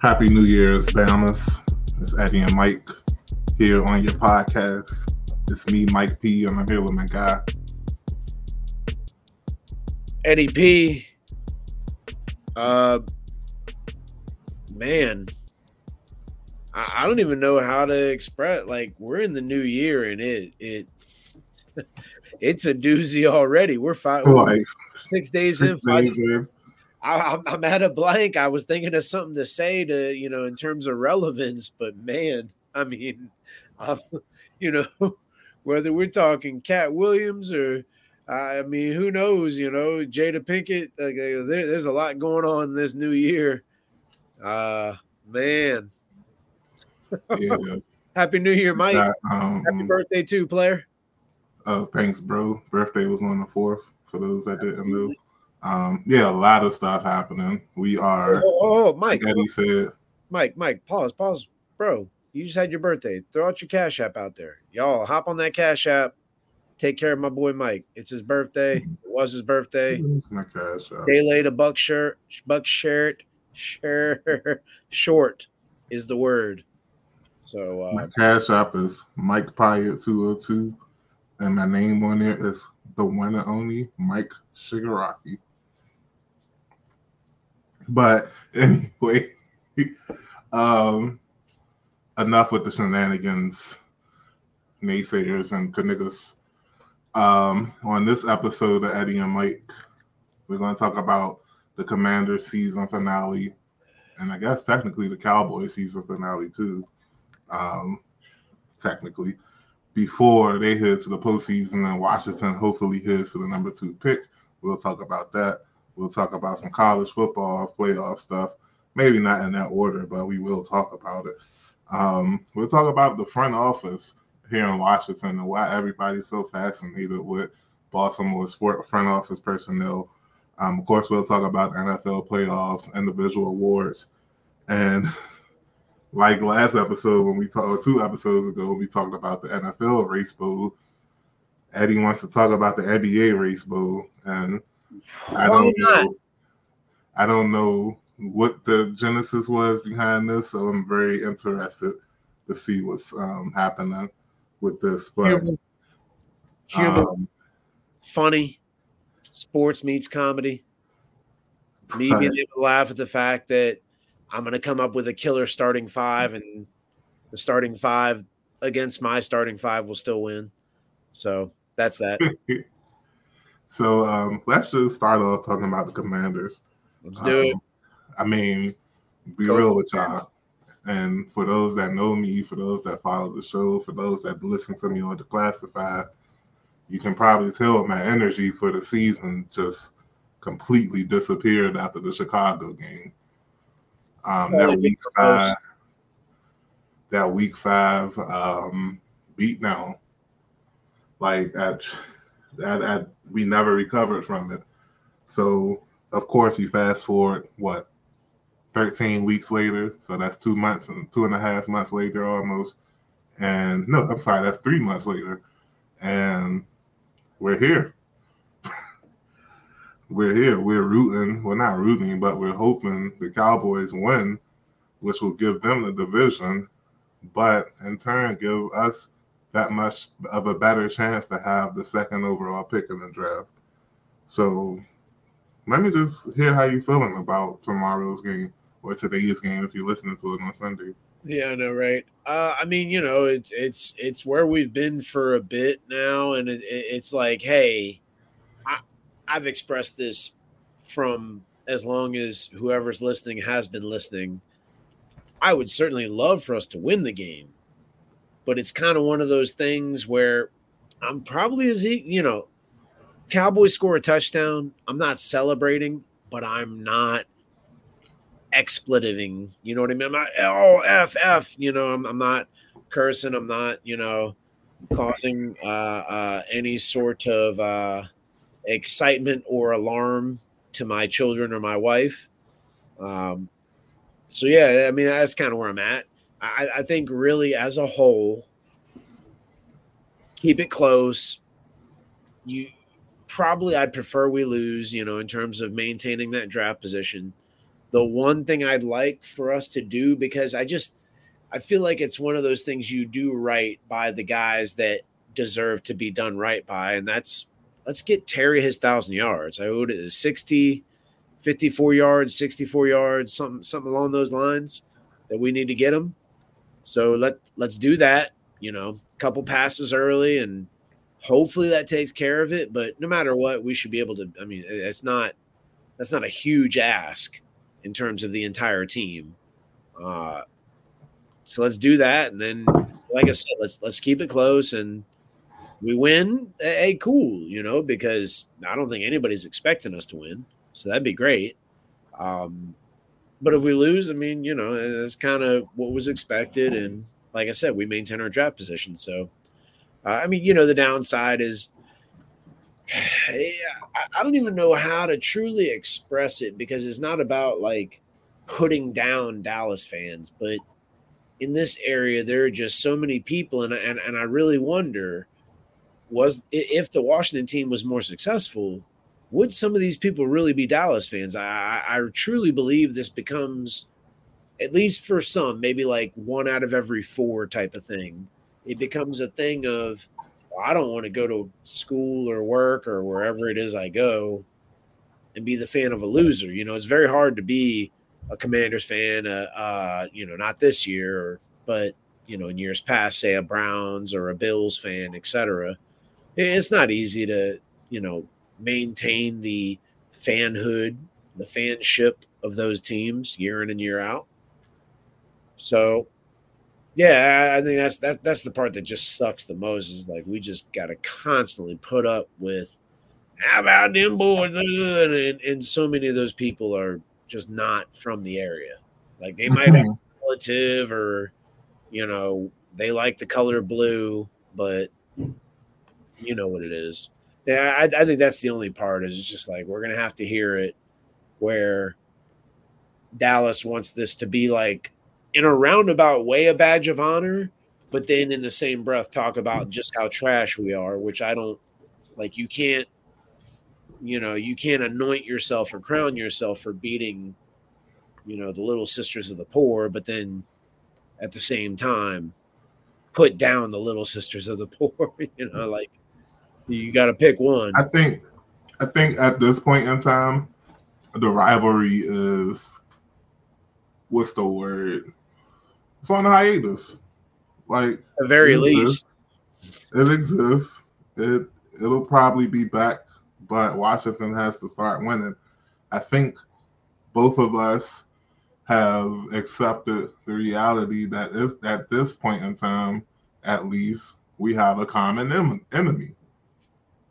Happy New Year's, Bamas. It's Eddie and Mike here on your podcast. It's me, Mike P, and I'm here with my guy. Eddie P. Uh, man, I, I don't even know how to express. Like, we're in the new year, and it it it's a doozy already. We're five, six days six in. Five, days in. I, I'm- I'm at a blank. I was thinking of something to say to you know in terms of relevance, but man, I mean, um, you know, whether we're talking Katt Williams or I mean, who knows? You know, Jada Pinkett. Like, uh, there, there's a lot going on this new year. Uh, man, Yeah. Happy New Year, Mike. Got, um, Happy birthday too, player. uh, thanks, bro. Birthday was on the fourth. For those that didn't know, um, yeah, a lot of stuff happening. We Oh, are, oh, oh, Mike, like Eddie said, Mike, Mike, pause, pause, bro. You just had your birthday. Throw out your Cash App out there, y'all. Hop on that Cash App. Take care of my boy Mike. It's his birthday. It was his birthday. It's my cash app. Day late a buck shirt, buck shirt, shirt, short is the word. So My uh, cash app is Mike Pyatt 202, and my name on there is the one and only Mike Shigaraki. But anyway, um, enough with the shenanigans, naysayers, and niggas. Um, on this episode of Eddie and Mike, we're going to talk about the Commander season finale, and I guess technically the Cowboys season finale too um, technically, before they head to the postseason and Washington hopefully heads to the number two pick. We'll talk about that. We'll talk about some college football playoff stuff. Maybe not in that order, but we will talk about it. Um, we'll talk about the front office here in Washington and why everybody's so fascinated with Baltimore's front office personnel. Um, of course, we'll talk about NFL playoffs, individual awards, and like last episode when we talked, two episodes ago, we talked about the NFL race bowl. Eddie wants to talk about the NBA race bowl, and I don't know. I don't know what the genesis was behind this, so I'm very interested to see what's um, happening with this. But Human, human, um, funny, sports meets comedy. Me being able to laugh at the fact that I'm going to come up with a killer starting five, and the starting five against my starting five will still win. So that's that. so um, let's just start off talking about the Commanders. Let's do it. Um, I mean, be Go real with y'all. And for those that know me, for those that follow the show, for those that listen to me on the classified, you can probably tell my energy for the season just completely disappeared after the Chicago game. Um, Oh, that week five, that week five um, beat down, like at, at, at we never recovered from it. So of course you fast forward what 13 weeks later? So that's two months and two and a half months later almost. And no i'm sorry that's three months later. And we're here. We're here. We're rooting. We're not rooting but we're hoping the cowboys win which will give them the division. But in turn give us that much of a better chance to have the second overall pick in the draft so let me just hear how you're feeling about tomorrow's game or today's game if you're listening to it on Sunday. Yeah, I know, right? Uh, I mean, you know, it's it's it's where we've been for a bit now, and it, it- it's like, hey, I, I've expressed this from as long as whoever's listening has been listening. I would certainly love for us to win the game, but it's kind of one of those things where I'm probably as e- you know, Cowboys score a touchdown. I'm not celebrating, but I'm not expletiving. You know what I mean? I'm not oh f f. You know, I'm, I'm not cursing. I'm not you know causing uh, uh, any sort of uh, excitement or alarm to my children or my wife. Um, so yeah, I mean that's kind of where I'm at. I, I think really as a whole, keep it close. You probably I'd prefer we lose, you know, in terms of maintaining that draft position. the one thing I'd like for us to do because I just I feel like it's one of those things you do right by the guys that deserve to be done right by, and that's let's get Terry his thousand yards. I owed it 60, 54 yards, 64 yards, something something along those lines that we need to get him. So let let's do that. You know, a couple passes early, and hopefully that takes care of it. But no matter what, we should be able to. I mean, it's not that's not a huge ask in terms of the entire team. Uh, so let's do that, and then, like I said, let's let's keep it close, and we win. Hey, cool, you know, because I don't think anybody's expecting us to win, so that'd be great. Um, but if we lose, I mean, you know, it's kind of what was expected, and like I said, we maintain our draft position. So, uh, I mean, you know, the downside is I don't even know how to truly express it because it's not about like putting down Dallas fans, but in this area there are just so many people, and and, and I really wonder was if the Washington team was more successful, would some of these people really be Dallas fans? I, I truly believe this becomes, at least for some, maybe like one out of every four type of thing. It becomes a thing of I don't want to go to school or work or wherever it is I go and be the fan of a loser. You know, it's very hard to be a Commanders fan. Uh, uh, you know, not this year, but you know, in years past, say a Browns or a Bills fan, etc. It's not easy to you know maintain the fanhood, the fanship of those teams year in and year out. So yeah, I think that's that's that's the part that just sucks the most. Is like we just got to constantly put up with how about them boys, and, and so many of those people are just not from the area. Like they might have mm-hmm. a relative, or you know, they like the color blue, but you know what it is. Yeah, I, I think that's the only part. Is just like we're gonna have to hear it, where Dallas wants this to be like in a roundabout way a badge of honor, but then in the same breath talk about just how trash we are, which I don't like. You can't, you know, you can't anoint yourself or crown yourself for beating, you know, the little sisters of the poor, but then at the same time put down the little sisters of the poor. You know, like you got to pick one. I think, I think at this point in time, the rivalry is what's the word? it's on hiatus. Like at the very it least, it exists. It it'll probably be back, but Washington has to start winning. I think both of us have accepted the reality that is at this point in time, at least, we have a common enemy,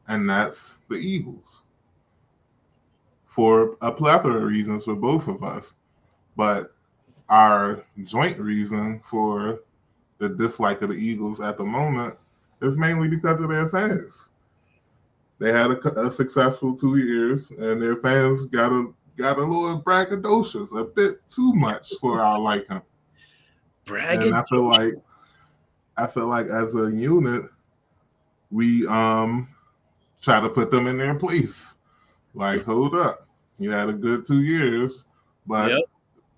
and that's the Eagles. For a plethora of reasons for both of us, but our joint reason for the dislike of the Eagles at the moment is mainly because of their fans. They had a, a successful two years, and their fans got a got a little braggadocious, a bit too much for our liking. Bragg. And I feel like I feel like as a unit, we um try to put them in their place. Like, hold up, you had a good two years, but yep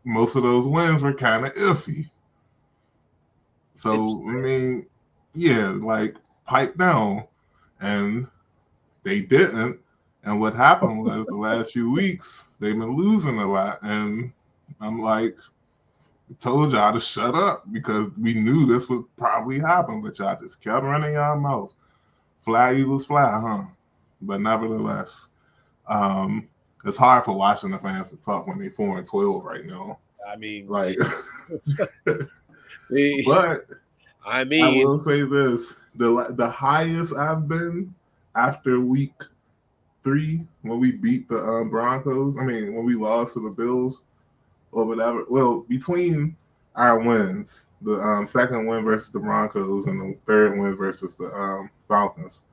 most of those wins were kind of iffy. So it's, I mean, yeah, like pipe down, and they didn't. And what happened was the last few weeks they've been losing a lot, and I'm like, told y'all to shut up because we knew this would probably happen, but y'all just kept running y'all mouth. Fly Eagles fly, huh? But nevertheless, um, it's hard for Washington fans to talk when they're four and twelve right now. I mean, like, but I mean, I will say this: the the highest I've been after week three when we beat the um, Broncos. I mean, when we lost to the Bills or whatever. Well, between our wins, the um, second win versus the Broncos and the third win versus the um, Falcons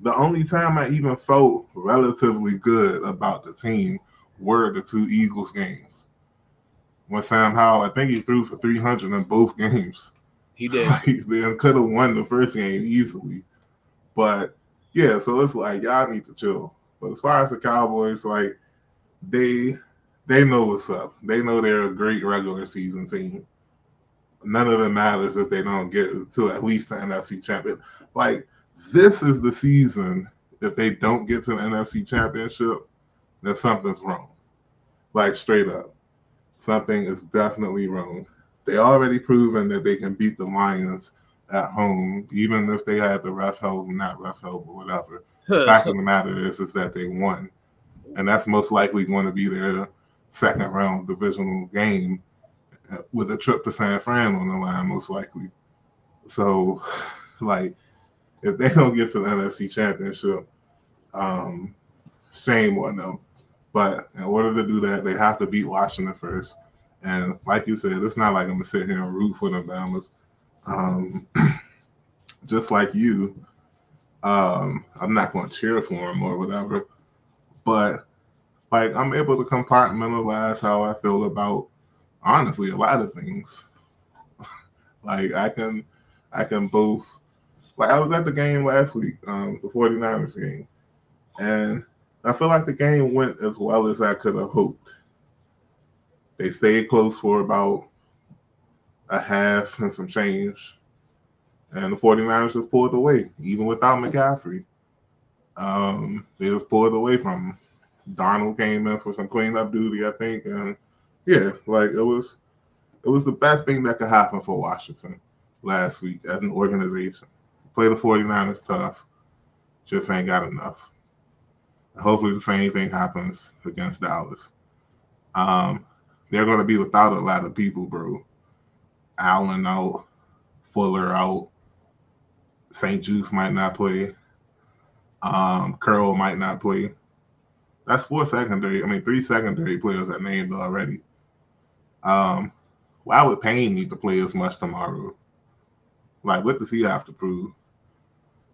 the only time I even felt relatively good about the team were the two Eagles games. When Sam Howell, I think he threw for 300 in both games. He did. Like, then could have won the first game easily. But yeah, so it's like y'all need to chill. But as far as the Cowboys, like they they know what's up. They know they're a great regular season team. None of it matters if they don't get to at least the NFC champion. Like this is the season. If they don't get to the NFC championship, then something's wrong. Like straight up, something is definitely wrong. They already proven that they can beat the Lions at home, even if they had the rough help, not rough help, or whatever. The fact of the matter is, is that they won, and that's most likely going to be their second round divisional game uh, with a trip to San Fran on the line, most likely. So, like, if they don't get to the NFC Championship, um, shame on them. But in order to do that, they have to beat Washington first. And like you said, it's not like I'm gonna sit here and root for the Bama's. Um, just like you, um, I'm not gonna cheer for them or whatever. But like I'm able to compartmentalize how I feel about honestly a lot of things. like I can I can both like I was at the game last week, um, the 49ers game, and I feel like the game went as well as I could have hoped. They stayed close for about a half and some change. And the 49ers just pulled away, even without McCaffrey. Um, they just pulled away from him. Darnold came in for some cleanup duty, I think. And yeah, like it was it was the best thing that could happen for Washington last week as an organization. Play the 49ers tough, just ain't got enough. Hopefully the same thing happens against Dallas. Um, they're going to be without a lot of people, bro. Allen out, Fuller out, St-Juste might not play. Um, Curl might not play. That's four secondary. I mean, three secondary players that named already. Um, why would Payne need to play as much tomorrow? Like, what does he have to prove?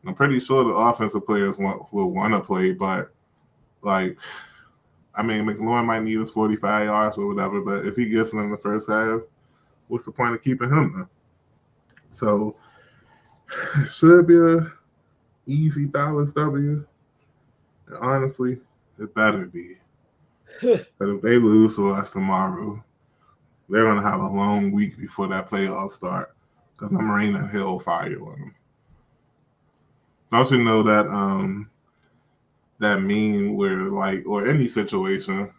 I'm pretty sure the offensive players want, will want to play, but like I mean, McLaurin might need his 45 yards or whatever, but if he gets them in the first half, what's the point of keeping him then? So, should be a easy Dallas W. And honestly, it better be. but if they lose to us tomorrow, they're gonna have a long week before that playoff start because I'm raining hellfire on them. Don't you know that um that meme where like or any situation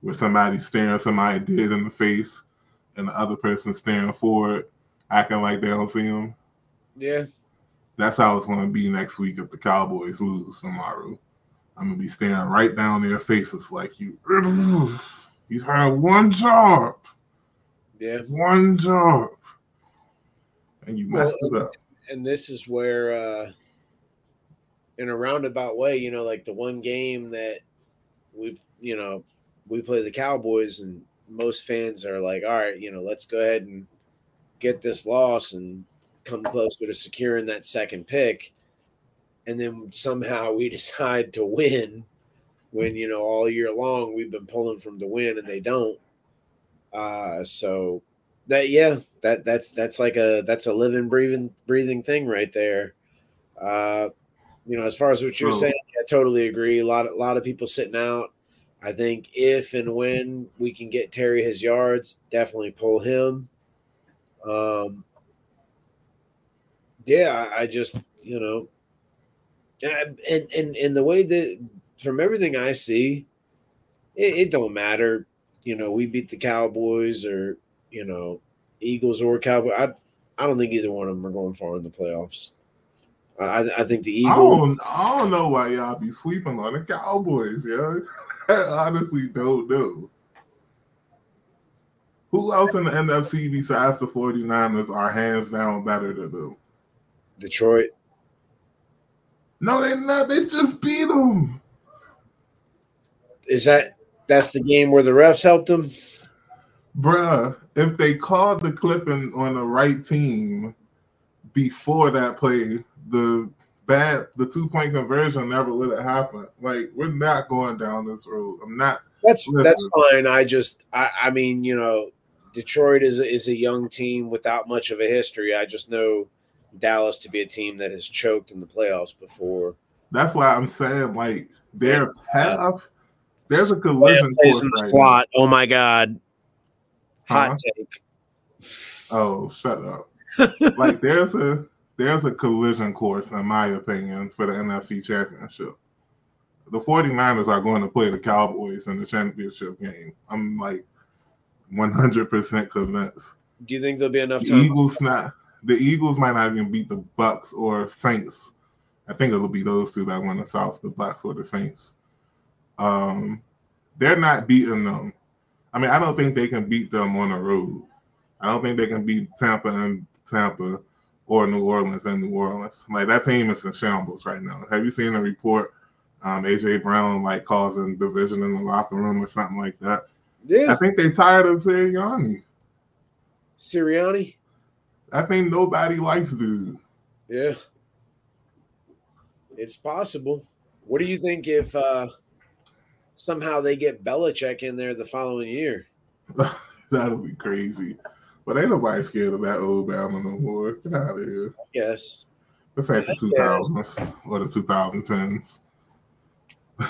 where somebody's staring somebody dead in the face and the other person staring forward, acting like they don't see them. Yeah. That's how it's gonna be next week if the Cowboys lose tomorrow. I'm gonna be staring right down their faces like you you had one job. Yeah. One job. And you messed well, it up. And this is where uh in a roundabout way, you know, like the one game that we, you know, we play the Cowboys, and most fans are like, all right, you know, let's go ahead and get this loss and come closer to securing that second pick. And then somehow we decide to win when, you know, all year long we've been pulling from the win and they don't. Uh, so that, yeah, that that's, that's like a, that's a living, breathing, breathing thing right there. Uh, you know, as far as what you're saying, I totally agree. A lot, a lot of people sitting out. I think if and when we can get Terry his yards, definitely pull him. Um, yeah, I, I just you know, and and and the way that from everything I see, it, it don't matter. You know, we beat the Cowboys or you know, Eagles or Cowboys. I I don't think either one of them are going far in the playoffs. I, I think the Eagles. I don't, I don't know why y'all be sleeping on the Cowboys, yeah. I honestly don't know. Who else in the NFC besides the 49ers are hands down better than them? Detroit. No, they not. They just beat them. Is that that's the game where the refs helped them? Bruh, if they called the clipping on the right team before that play, the bad the two point conversion never would have happened. Like we're not going down this road. I'm not. That's that's fine. I just I, I mean you know Detroit is is a young team without much of a history. I just know Dallas to be a team that has choked in the playoffs before. That's why I'm saying like their path there's a collision Plays course in the right slot. Oh my god. Hot Huh? take. Oh, shut up. like there's a there's a collision course, in my opinion, for the NFC Championship. The 49ers are going to play the Cowboys in the championship game. I'm like 100% convinced. Do you think there'll be enough The time? Eagles not the Eagles might not even beat the Bucks or Saints. I think it'll be those two that win the South, the Bucks or the Saints. Um, they're not beating them. I mean, I don't think they can beat them on the road. I don't think they can beat Tampa and Tampa or New Orleans and New Orleans. Like that team is in shambles right now. Have you seen the report? Um, AJ Brown like causing division in the locker room or something like that. Yeah, I think they tired of Sirianni. Sirianni? I think nobody likes dude. Yeah. It's possible. What do you think if uh somehow they get Belichick in there the following year? That'll be crazy. But ain't nobody scared of that old Bama no more. Get out of here. Yes. This ain't the I two guess. or the two thousand tens.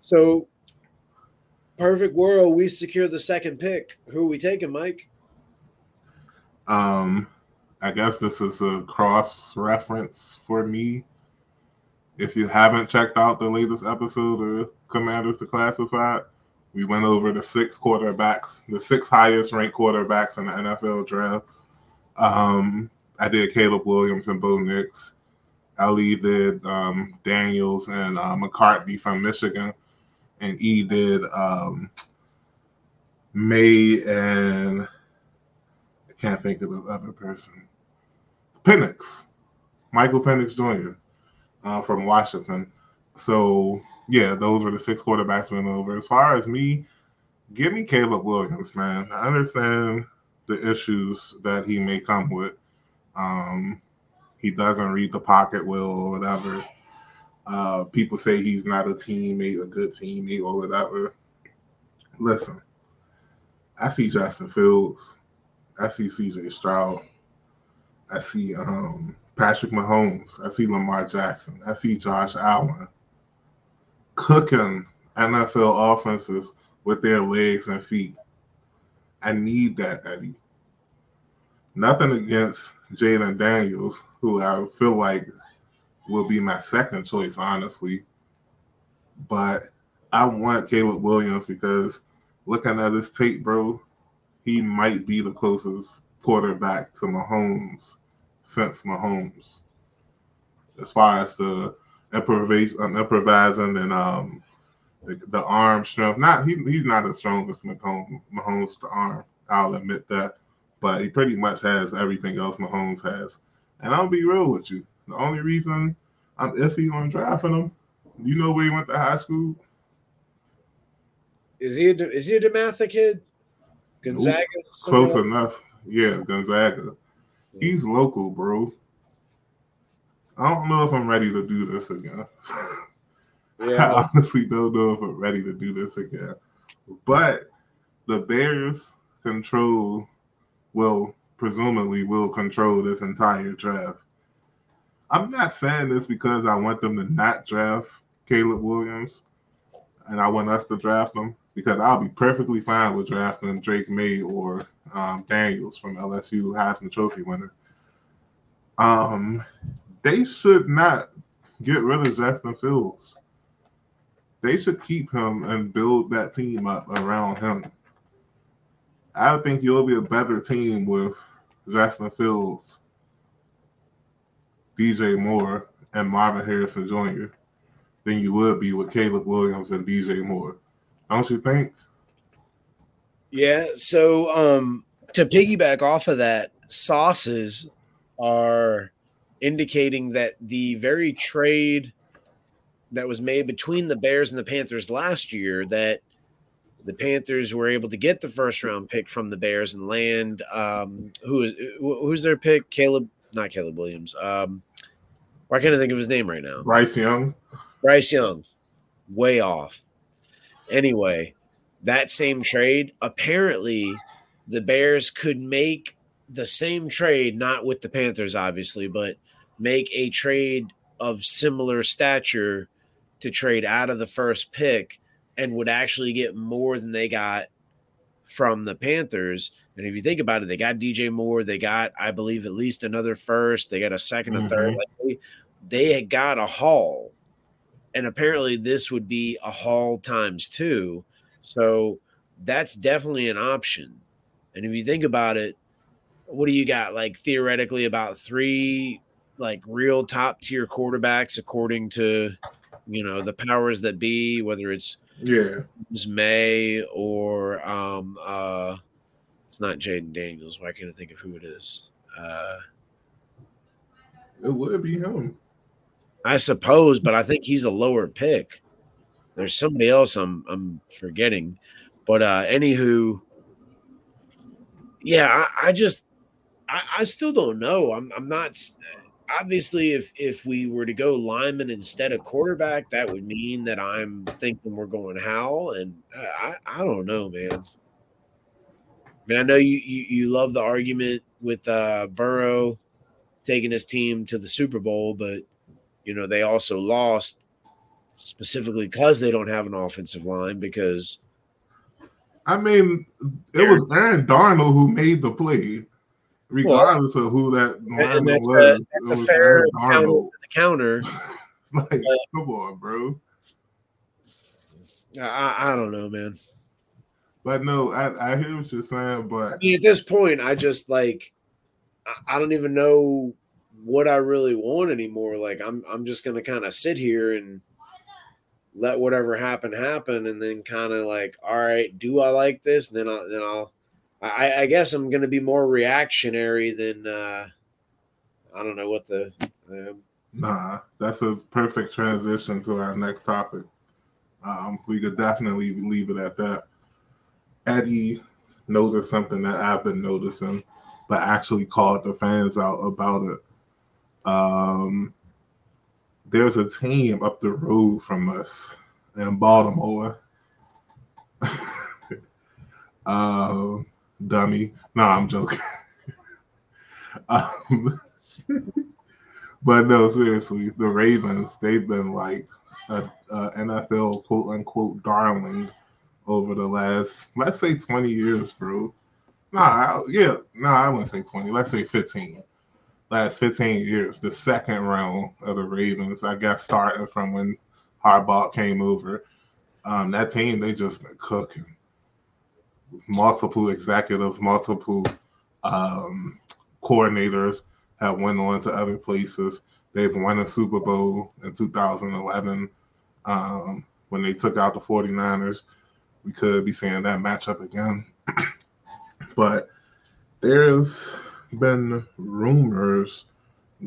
So perfect world, we secure the second pick. Who are we taking, Mike? Um, I guess this is a cross reference for me. If you haven't checked out the latest episode of Commanders to Declassified, we went over the six quarterbacks, the six highest ranked quarterbacks in the NFL draft. Um, I did Caleb Williams and Bo Nix. Ali did um, Daniels and uh, McCarthy from Michigan, and E did um, Maye and can't think of the other person. Penix, Michael Penix Jr. Uh, from Washington. So yeah, those were the six quarterbacks we went over. As far as me, give me Caleb Williams, man. I understand the issues that he may come with. Um, he doesn't read the pocket well or whatever. Uh, people say he's not a teammate, a good teammate or whatever. Listen, I see Justin Fields. I see CJ Stroud. I see um, Patrick Mahomes. I see Lamar Jackson. I see Josh Allen cooking NFL offenses with their legs and feet. I need that, Eddie. Nothing against Jalen Daniels, who I feel like will be my second choice, honestly. But I want Caleb Williams because looking at his tape, bro, he might be the closest quarterback to Mahomes since Mahomes. As far as the improvis- um, improvising and um, the, the arm strength, not he, he's not as strong as Mahomes, Mahomes the arm. I'll admit that, but he pretty much has everything else Mahomes has. And I'll be real with you. The only reason I'm iffy on drafting him, you know where he went to high school? Is he a, is he a Dematha kid? Gonzaga? Close Somewhere? enough. Yeah, Gonzaga. He's local, bro. I don't know if I'm ready to do this again. I honestly don't know if I'm ready to do this again. But the Bears control, will presumably will control this entire draft. I'm not saying this because I want them to not draft Caleb Williams and I want us to draft him because I'll be perfectly fine with drafting Drake Maye or um, Daniels from LSU Heisman Trophy winner. Um, they should not get rid of Justin Fields. They should keep him and build that team up around him. I think you'll be a better team with Justin Fields, DJ Moore, and Marvin Harrison Jr. than you would be with Caleb Williams and DJ Moore. Don't you think? Yeah. So um to piggyback off of that, sauces are indicating that the very trade that was made between the Bears and the Panthers last year that the Panthers were able to get the first round pick from the Bears and land um who is who- who's their pick? Caleb not Caleb Williams. Um why can't I think of his name right now? Bryce Young? Bryce Young, way off. Anyway, that same trade, apparently the Bears could make the same trade, not with the Panthers, obviously, but make a trade of similar stature to trade out of the first pick and would actually get more than they got from the Panthers. And if you think about it, they got DJ Moore, they got, I believe, at least another first, they got a 2nd mm-hmm. and third. Like they, they had got a haul. And apparently, this would be a haul times two. So that's definitely an option. And if you think about it, what do you got? Like theoretically, about three like real top tier quarterbacks according to you know the powers that be, whether it's yeah Maye or um uh it's not Jayden Daniels. Why can't I think of who it is? Uh it would be him. I suppose, but I think he's a lower pick. There's somebody else I'm I'm forgetting. But uh anywho, yeah, I, I just I, I still don't know. I'm I'm not obviously if if we were to go lineman instead of quarterback, that would mean that I'm thinking we're going Howell, and I I don't know, man. I mean, I know you you, you love the argument with uh, Burrow taking his team to the Super Bowl, but you know they also lost specifically because they don't have an offensive line because. I mean, it was Aaron Donald who made the play regardless well, of who that and that's was. A, that's a fair counter. counter. like, uh, come on, bro. I, I don't know, man. But no, I, I hear what you're saying, but I mean, at this point, I just like I, I don't even know what I really want anymore. Like I'm I'm just gonna kind of sit here and let whatever happen happen, and then kind of like, all right, do I like this? And then I then I'll I, I guess I'm to be more reactionary than uh, I don't know what the. Uh, nah, that's a perfect transition to our next topic. Um, we could definitely leave it at that. Eddie noticed something that I've been noticing, but actually called the fans out about it. Um, there's a team up the road from us in Baltimore. um, dummy. No, I'm joking. um, but no, seriously, the Ravens, they've been like a, a, NFL quote unquote darling over the last, let's say 20 years, bro. Nah, yeah, nah, I wouldn't say 20, let's say 15. Last 15 years, the second round of the Ravens, I guess, starting from when Harbaugh came over. Um, that team, they just been cooking multiple executives, multiple um, coordinators have went on to other places. They've won a Super Bowl in 2011 um, when they took out the 49ers. We could be seeing that matchup again. but there's been rumors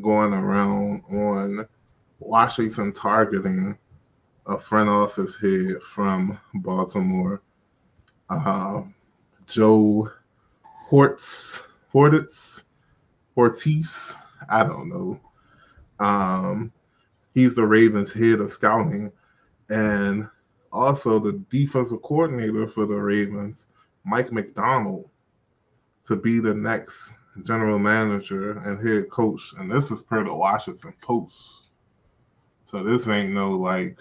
going around on Washington targeting a front office head from Baltimore uh, Joe Hortz, Hortitz, Hortiz, I don't know. Um, he's the Ravens' head of scouting, and also the defensive coordinator for the Ravens, Mike Macdonald, to be the next general manager and head coach. And this is per the Washington Post. So this ain't no like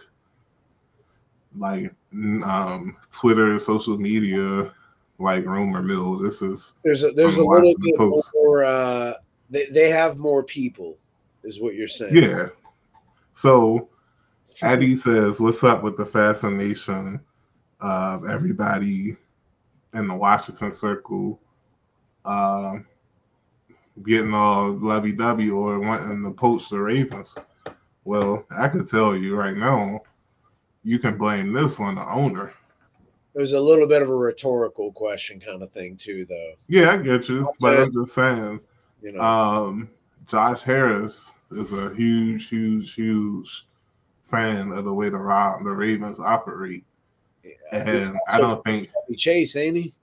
like um, Twitter, social media, like rumor mill. This is there's a, there's a little bit Post. more. Uh, they they have more people, is what you're saying. Yeah. So, Addy says, "What's up with the fascination of everybody in the Washington circle?" Uh, getting all lovey-dovey or wanting to poach the Ravens. Well, I could tell you right now, you can blame this on the owner. It was a little bit of a rhetorical question kind of thing too, though. Yeah, I get you, but I'm just saying. You know, um, Josh Harris is a huge, huge, huge fan of the way the the Ravens operate, yeah, and I don't think Chevy Chase, ain't he?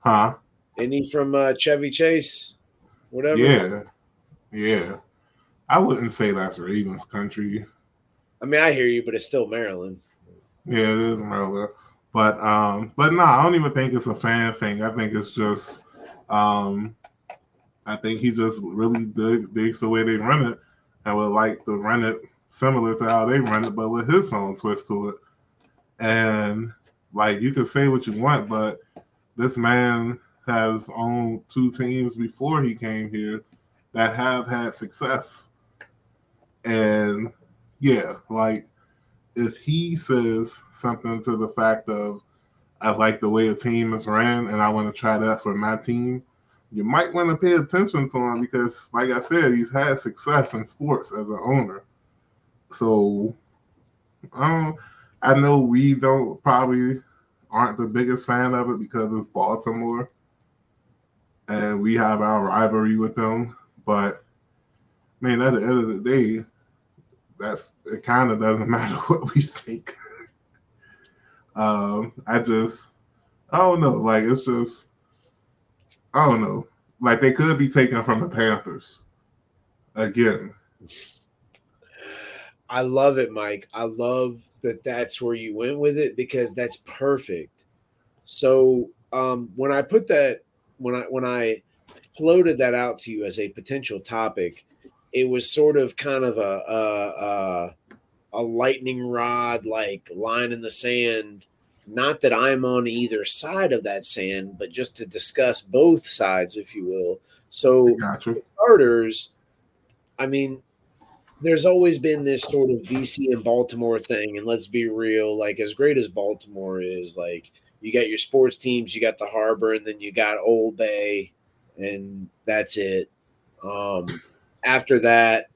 Huh? Ain't he from uh, Chevy Chase? Whatever. Yeah, yeah. I wouldn't say that's Ravens country. I mean, I hear you, but it's still Maryland. Yeah, it is Maryland. But um, but no, I don't even think it's a fan thing. I think it's just um I think he just really dig, digs the way they run it and would like to run it similar to how they run it, but with his own twist to it. And like you can say what you want, but this man has owned two teams before he came here that have had success. And yeah, like if he says something to the fact of I like the way a team is ran and I want to try that for my team, you might want to pay attention to him because, like I said, he's had success in sports as an owner. So, um, I know we don't probably aren't the biggest fan of it because it's Baltimore, and we have our rivalry with them. But man, at the end of the day, that's it. Kind of doesn't matter what we think. um, I just, I don't know. Like it's just I don't know. Like they could be taken from the Panthers again. I love it, Mike. I love that that's where you went with it because that's perfect. So um, when I put that when I when I floated that out to you as a potential topic, it was sort of kind of a a, a, a lightning rod like line in the sand not that I'm on either side of that sand, but just to discuss both sides, if you will. So, gotcha. starters, I mean, there's always been this sort of DC and Baltimore thing, and let's be real, like as great as Baltimore is, like you got your sports teams, you got the Harbor, and then you got Old Bay, and that's it. Um, after that,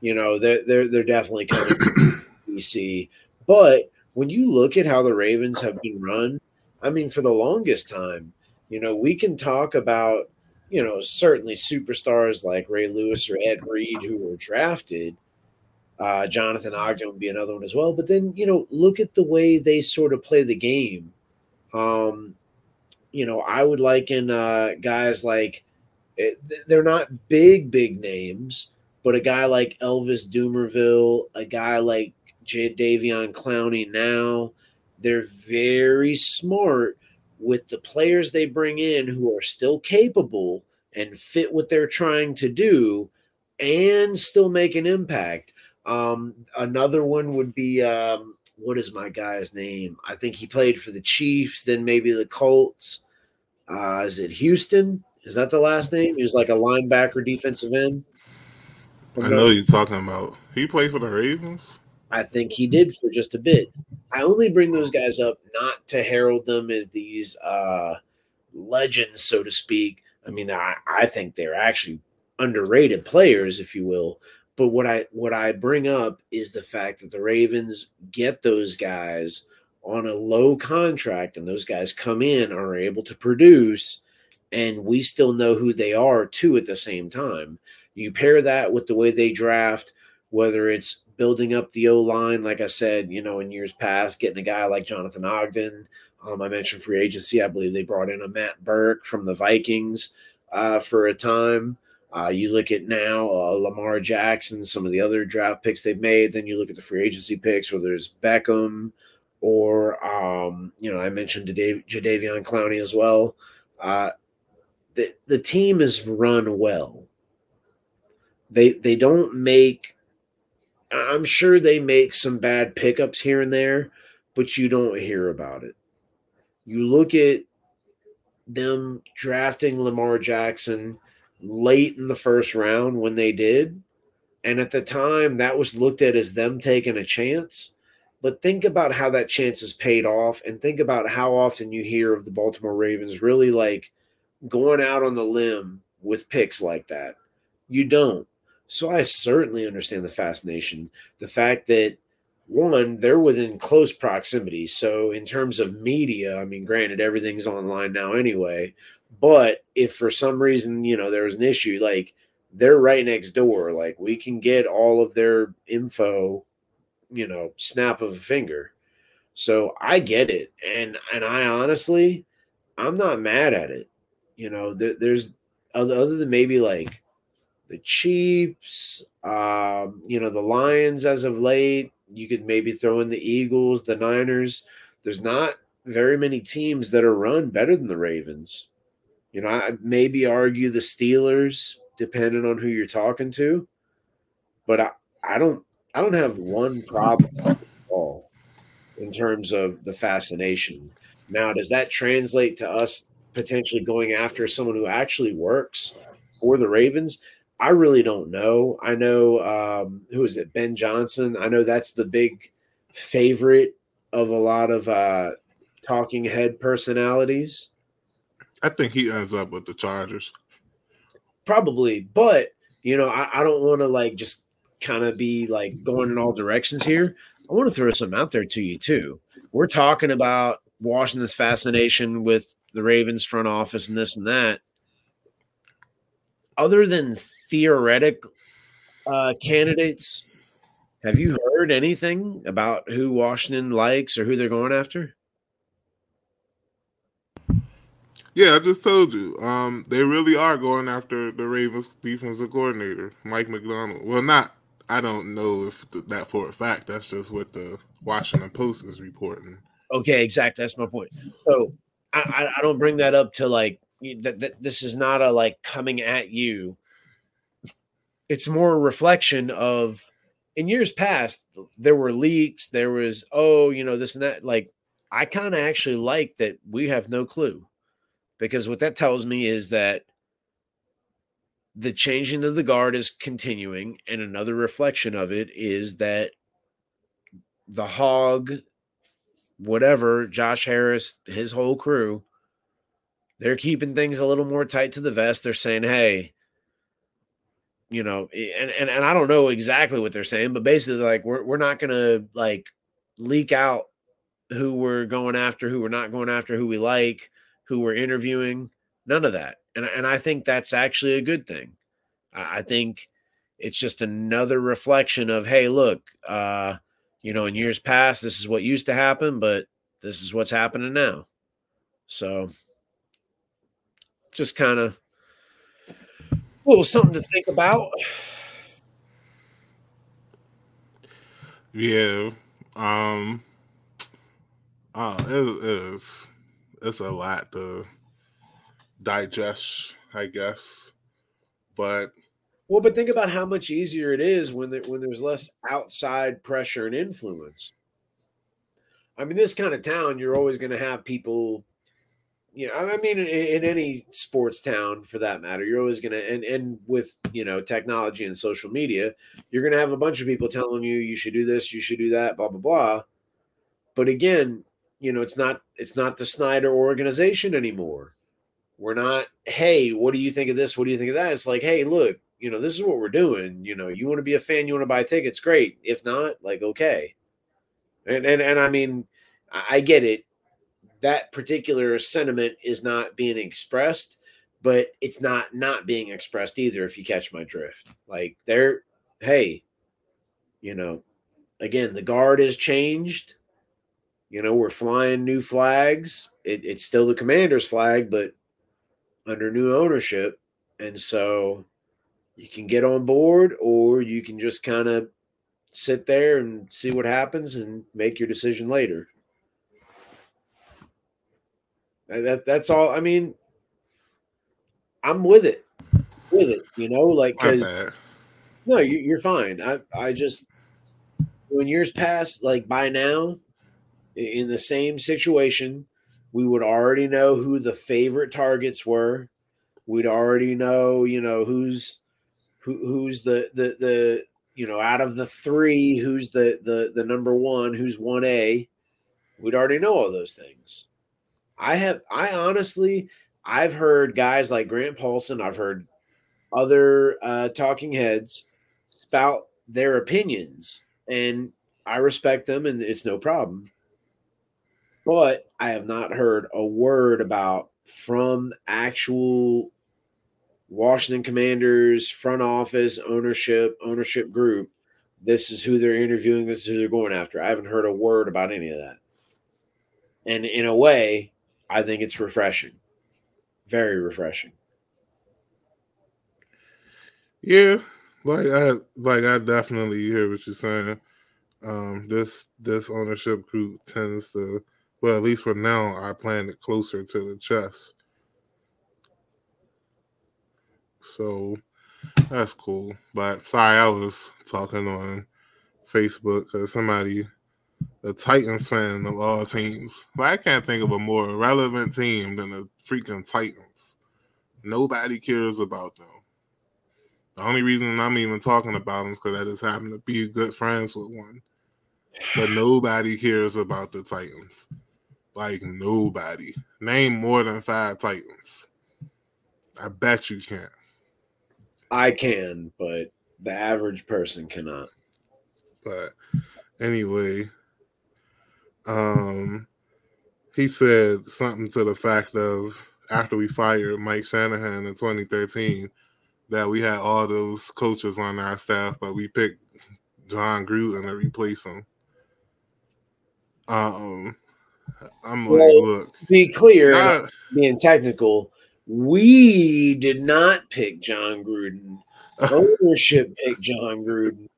you know, they're they're they're definitely coming to DC, but when you look at how the Ravens have been run, I mean, for the longest time, you know, we can talk about, you know, certainly superstars like Ray Lewis or Ed Reed who were drafted. Uh, Jonathan Ogden would be another one as well. But then, you know, look at the way they sort of play the game. Um, you know, I would liken uh, guys like eh, they're not big, big names, but a guy like Elvis Dumervil, a guy like Jadeveon Clowney now. They're very smart with the players they bring in who are still capable and fit what they're trying to do and still make an impact. Um, another one would be um, what is my guy's name? I think he played for the Chiefs, then maybe the Colts. Uh, is it Houston? Is that the last name? He was like a linebacker, defensive end. I know you're talking about. He played for the Ravens. I think he did for just a bit. I only bring those guys up not to herald them as these uh, legends, so to speak. I mean, I, I think they're actually underrated players, if you will. But what I what I bring up is the fact that the Ravens get those guys on a low contract, and those guys come in are able to produce, and we still know who they are too at the same time. You pair that with the way they draft, whether it's building up the O line, like I said, you know, in years past, getting a guy like Jonathan Ogden. Um, I mentioned free agency. I believe they brought in a Matt Birk from the Vikings uh, for a time. Uh, you look at now uh, Lamar Jackson, some of the other draft picks they've made. Then you look at the free agency picks, where there's Beckham, or um, you know, I mentioned Jadeveon Clowney as well. Uh, the the team is run well. They they don't make I'm sure they make some bad pickups here and there, but you don't hear about it. You look at them drafting Lamar Jackson late in the first round when they did. And at the time, that was looked at as them taking a chance. But think about how that chance is paid off and think about how often you hear of the Baltimore Ravens really like going out on the limb with picks like that. You don't. So I certainly understand the fascination. The fact that one, they're within close proximity. So in terms of media, I mean, granted, everything's online now anyway. But if for some reason, you know, there was an issue, like they're right next door. Like we can get all of their info, you know, snap of a finger. So I get it. And and I honestly, I'm not mad at it. You know, there, there's other than maybe like the Chiefs, um, you know, the Lions as of late. You could maybe throw in the Eagles, the Niners. There's not very many teams that are run better than the Ravens. You know, I maybe argue the Steelers, depending on who you're talking to. But I, I don't I don't have one problem at all. in terms of the fascination. Now, does that translate to us potentially going after someone who actually works for the Ravens? I really don't know. I know um, who is it? Ben Johnson. I know that's the big favorite of a lot of uh, talking head personalities. I think he ends up with the Chargers. Probably, but you know, I, I don't want to like just kind of be like going in all directions here. I want to throw some out there to you too. We're talking about Washington's fascination with the Ravens front office and this and that. Other than theoretic uh, candidates, have you heard anything about who Washington likes or who they're going after? Yeah, I just told you. Um, they really are going after the Ravens defensive coordinator, Mike Macdonald. Well, not. I don't know if th- that for a fact. That's just what the Washington Post is reporting. Okay, exactly. That's my point. So I, I don't bring that up to like that, that. This is not a like coming at you. It's more a reflection of in years past there were leaks. There was oh you know this and that. Like I kind of actually like that we have no clue because what that tells me is that the changing of the guard is continuing and another reflection of it is that the hog whatever Josh Harris his whole crew they're keeping things a little more tight to the vest. They're saying hey you know eh, and and, and I don't know exactly what they're saying but basically like we're we're not to like leak out who we're going after who we're not going after who we like who we're interviewing. None of that. And, and I think that's actually a good thing. I, think it's just another reflection of, hey, look, uh, you know, in years past, this is what used to happen, but this is what's happening now. So just kind of a little something to think about. Yeah. Um oh, it is it's a lot to digest, I guess. But well, but think about how much easier it is when when there's less outside pressure and influence. I mean, this kind of town, you're always going to have people. You know, I mean, in, in, any sports town for that matter, you're always going to, and and with you know technology and social media, you're going to have a bunch of people telling you you should do this, you should do that, blah blah blah. But again, you know, it's not it's not the Snyder organization anymore. We're not, hey, what do you think of this? What do you think of that? It's like, hey, look, you know, this is what we're doing. You know, you want to be a fan, you want to buy tickets, great. If not, like, okay. And and and I mean, I get it. That particular sentiment is not being expressed, but it's not not being expressed either. If you catch my drift, like they're, hey, you know, again, the guard has changed you know, we're flying new flags. It, it's still the commander's flag, but under new ownership. And so you can get on board or you can just kind of sit there and see what happens and make your decision later. That that's all. I mean, I'm with it, with it. You know, like because no, you, you're fine. I I just when years pass, like by now, in the same situation, we would already know who the favorite targets were. We'd already know, you know, who's who, who's the the the you know out of the three, who's the the the number one, who's one A. We'd already know all those things. I have I honestly I've heard guys like Grant Paulsen, I've heard other uh, talking heads spout their opinions, and I respect them, and it's no problem but I have not heard a word about from actual Washington Commanders front office ownership ownership group. This is who they're interviewing. This is who they're going after. I haven't heard a word about any of that. And in a way, I think it's refreshing. Very refreshing. Yeah, like I like I definitely hear what you're saying. Um, this this ownership group tends to well, at least for now, I plan it closer to the chest. So that's cool. But sorry, I was talking on Facebook because somebody a Titans fan of all teams. But I can't think of a more relevant team than the freaking Titans. Nobody cares about them. The only reason I'm even talking about them is because I just happen to be good friends with one. But nobody cares about the Titans. Like nobody. Name more than five Titans. I bet you can. I can, but the average person cannot. But anyway, um, he said something to the fact of after we fired Mike Shanahan in 2013 that we had all those coaches on our staff, but we picked Jon Gruden to replace him. Um, I'm like, well, look, be clear, not, being technical, we did not pick John Gruden. Ownership picked John Gruden.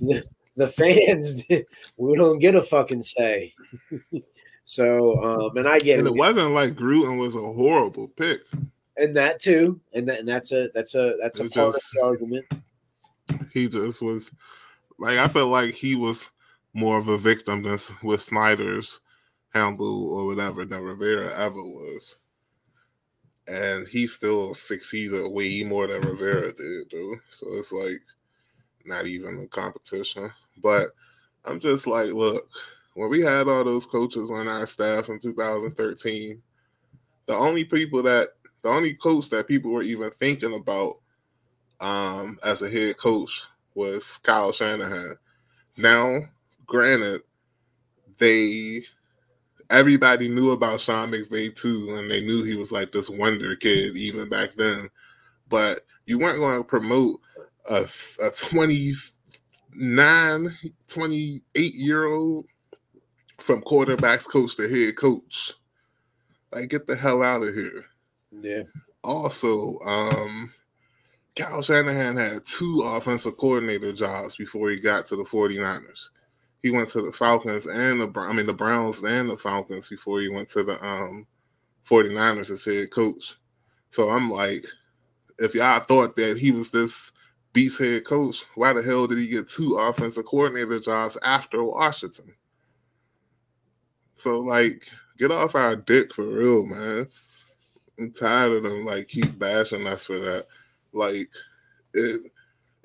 The, the fans, we don't get a fucking say. so, um, and I get and it. It wasn't like Gruden was a horrible pick. And that too, and that, and that's a that's a that's a part just, of the argument. He just was like I felt like he was more of a victim than with Snyder's handle or whatever than Rivera ever was and he still succeeded way more than Rivera did, though. So it's like not even a competition. But I'm just like, look, when we had all those coaches on our staff in 2013, the only people that the only coach that people were even thinking about um, as a head coach was Kyle Shanahan. Now, granted, they everybody knew about Sean McVay too, and they knew he was like this wonder kid even back then. But you weren't going to promote a, a 29, 28 year old from quarterbacks coach to head coach. Like, get the hell out of here. Yeah. Also, um, Kyle Shanahan had two offensive coordinator jobs before he got to the 49ers he went to the Falcons and the I mean the Browns and the Falcons before he went to the um 49ers as head coach. So I'm like, if y'all thought that he was this beast head coach, why the hell did he get two offensive coordinator jobs after Washington? So like, get off our dick for real, man. I'm tired of them like keep bashing us for that. Like it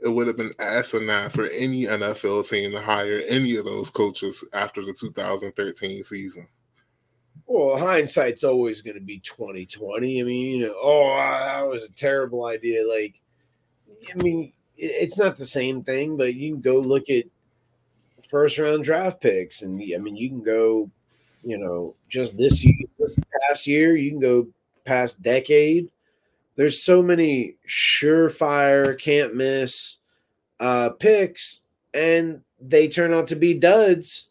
it would have been asinine for any NFL team to hire any of those coaches after the 2013 season. Well, hindsight's always going to be 2020. I mean, you know, oh, that was a terrible idea. Like, I mean, it's not the same thing, but you can go look at first round draft picks, and I mean, you can go, you know, just this year, this past year, you can go past decade there's so many surefire, can't miss uh, picks, and they turn out to be duds.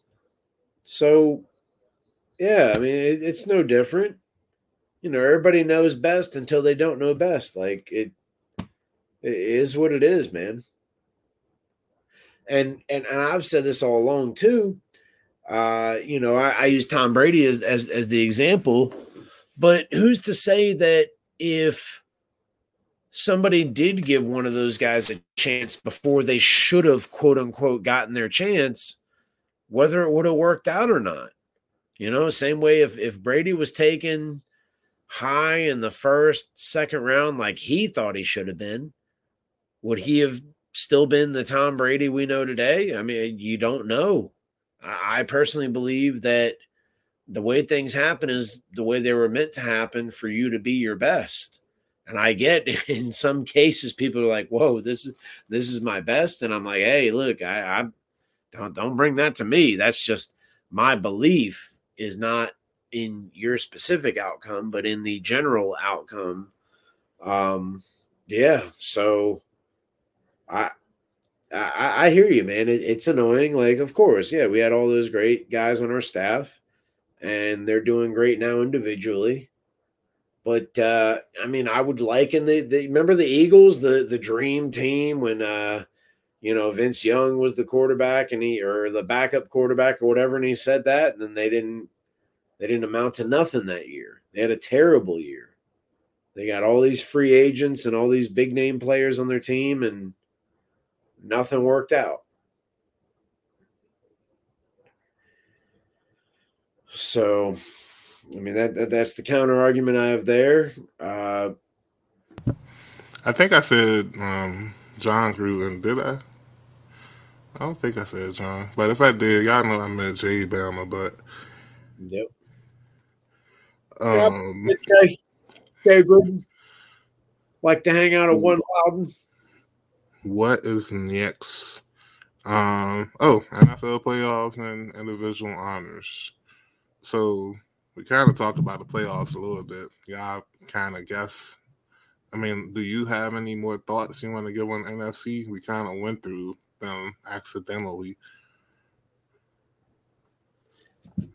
So, yeah, I mean, it, it's no different. You know, everybody knows best until they don't know best. Like it, it is what it is, man. And and and I've said this all along too. Uh, you know, I, I use Tom Brady as, as as the example, but who's to say that if somebody did give one of those guys a chance before they should have quote unquote gotten their chance whether it would have worked out or not. You know same way if if brady was taken high in the first second round like he thought he should have been would he have still been the tom brady we know today? I mean you don't know. I, I personally believe that the way things happen is the way they were meant to happen for you to be your best and I get in some cases people are like, "Whoa, this is this is my best," and I'm like, "Hey, look, I, I don't don't bring that to me. That's just my belief is not in your specific outcome, but in the general outcome." Um, yeah. So, I I, I hear you, man. It, it's annoying. Like, of course, yeah, we had all those great guys on our staff, and they're doing great now individually. But uh, I mean, I would liken the, the remember the Eagles, the the dream team when uh, you know Vince Young was the quarterback and he or the backup quarterback or whatever, and he said that, and then they didn't they didn't amount to nothing that year. They had a terrible year. They got all these free agents and all these big name players on their team, and nothing worked out. So, I mean that, that that's the counter argument I have there. Uh, I think I said um, Jon Gruden. Did I? I don't think I said John, but if I did, y'all know I meant Jay Bama. But yep. Um, yep. Jay, Jay Gruden like to hang out at one Loudoun. What is next? Um, oh, NFL playoffs and individual honors. So we kind of talked about the playoffs a little bit. Y'all kind of guess. I mean, do you have any more thoughts you want to give on NFC? We kind of went through them accidentally.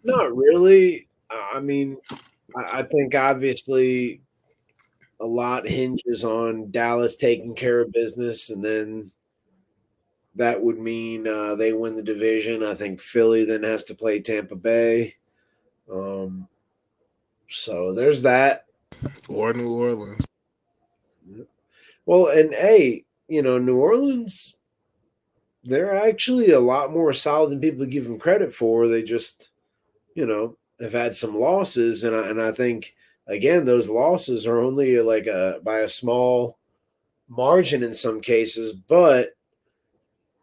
Not really. I mean, I think obviously a lot hinges on Dallas taking care of business, and then that would mean uh, they win the division. I think Philly then has to play Tampa Bay. Um, so there's that. Or New Orleans. Well, and hey, you know, New Orleans, they're actually a lot more solid than people give them credit for. They just, you know, have had some losses, and I, and I think again those losses are only like a by a small margin in some cases, but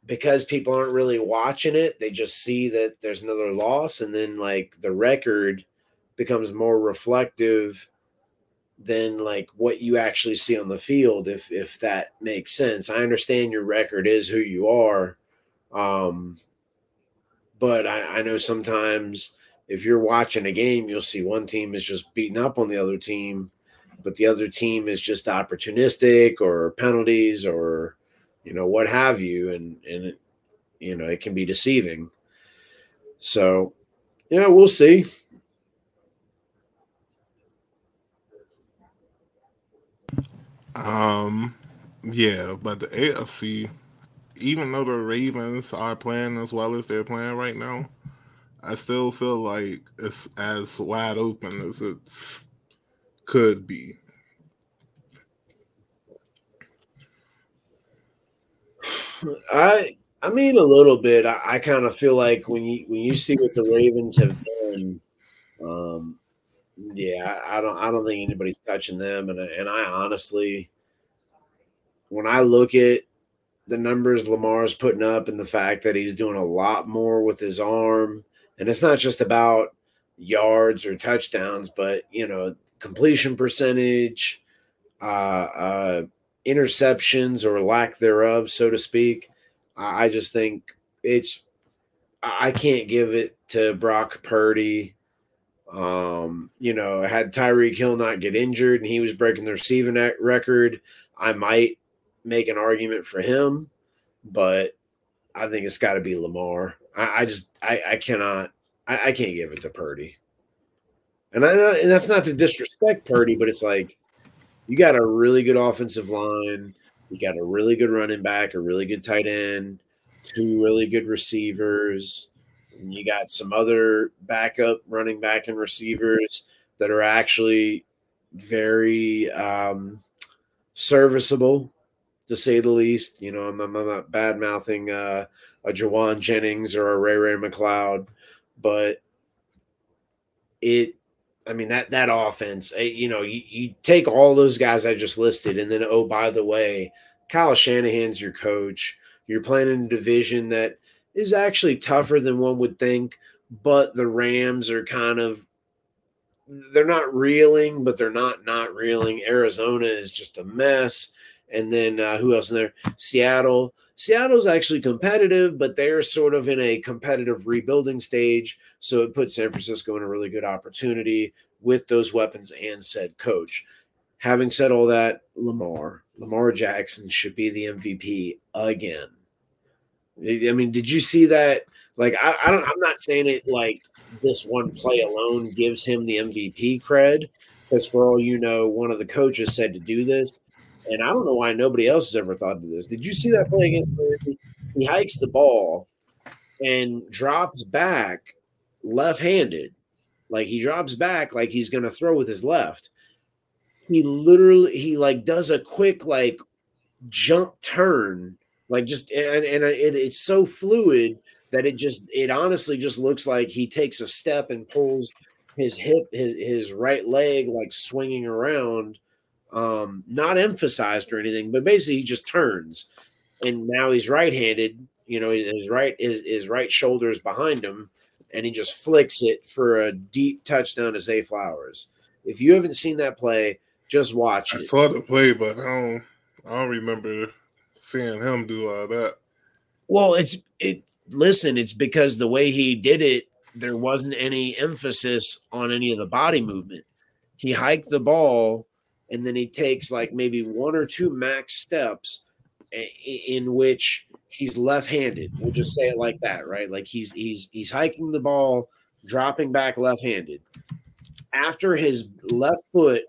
because people aren't really watching it, they just see that there's another loss, and then like the record becomes more reflective than like what you actually see on the field if if that makes sense. I understand your record is who you are um but i, I know sometimes if you're watching a game you'll see one team is just beating up on the other team but the other team is just opportunistic or penalties or you know what have you and and it, you know it can be deceiving. So yeah we'll see um yeah but the afc even though the ravens are playing as well as they're playing right now i still feel like it's as wide open as it could be I I mean a little bit. I, I kind of feel like when you when you see what the Ravens have done, um, yeah, I, I don't I don't think anybody's touching them, and and I honestly, when I look at the numbers Lamar's putting up and the fact that he's doing a lot more with his arm, and it's not just about yards or touchdowns, but you know completion percentage, uh, uh interceptions or lack thereof, so to speak. I just think it's I can't give it to Brock Purdy. Um, you know, had Tyreek Hill not get injured and he was breaking the receiving record, I might make an argument for him, but I think it's got to be Lamar. I, I just I, I cannot I, I, can't give it to Purdy, and I and that's not to disrespect Purdy, but it's like you got a really good offensive line, you got a really good running back, a really good tight end, two really good receivers, and you got some other backup running back and receivers that are actually very um, serviceable, to say the least. You know, I'm, I'm not bad mouthing uh, a Jauan Jennings or a Ray Ray McCloud, but it I mean that that offense, eh, you know, you, you take all those guys I just listed, and then oh by the way, Kyle Shanahan's your coach. You're playing in a division that is actually tougher than one would think, but the Rams are kind of they're not reeling, but they're not not reeling. Arizona is just a mess, and then uh, who else in there? Seattle. Seattle's actually competitive, but they're sort of in a competitive rebuilding stage. So it puts San Francisco in a really good opportunity with those weapons and said coach. Having said all that, Lamar, Lamar Jackson should be the MVP again. I mean, did you see that? Like, I, I don't, I'm not saying it like this one play alone gives him the MVP cred, because for all you know, one of the coaches said to do this. And I don't know why nobody else has ever thought of this. Did you see that play against Miami? He hikes the ball and drops back left-handed. Like he drops back like he's going to throw with his left. He literally he like does a quick like jump turn, like just and and it, it's so fluid that it just it honestly just looks like he takes a step and pulls his hip his, his right leg like swinging around um not emphasized or anything but basically he just turns and now he's right-handed you know his right his, his right shoulder is behind him and he just flicks it for a deep touchdown to Zay Flowers. If you haven't seen that play, just watch I it. saw the play, but I don't I don't remember seeing him do all that. Well, it's it listen, it's because the way he did it, there wasn't any emphasis on any of the body movement. He hiked the ball and then he takes like maybe one or two max steps in which he's left-handed. We'll just say it like that, right? Like he's he's he's hiking the ball, dropping back left-handed. After his left foot,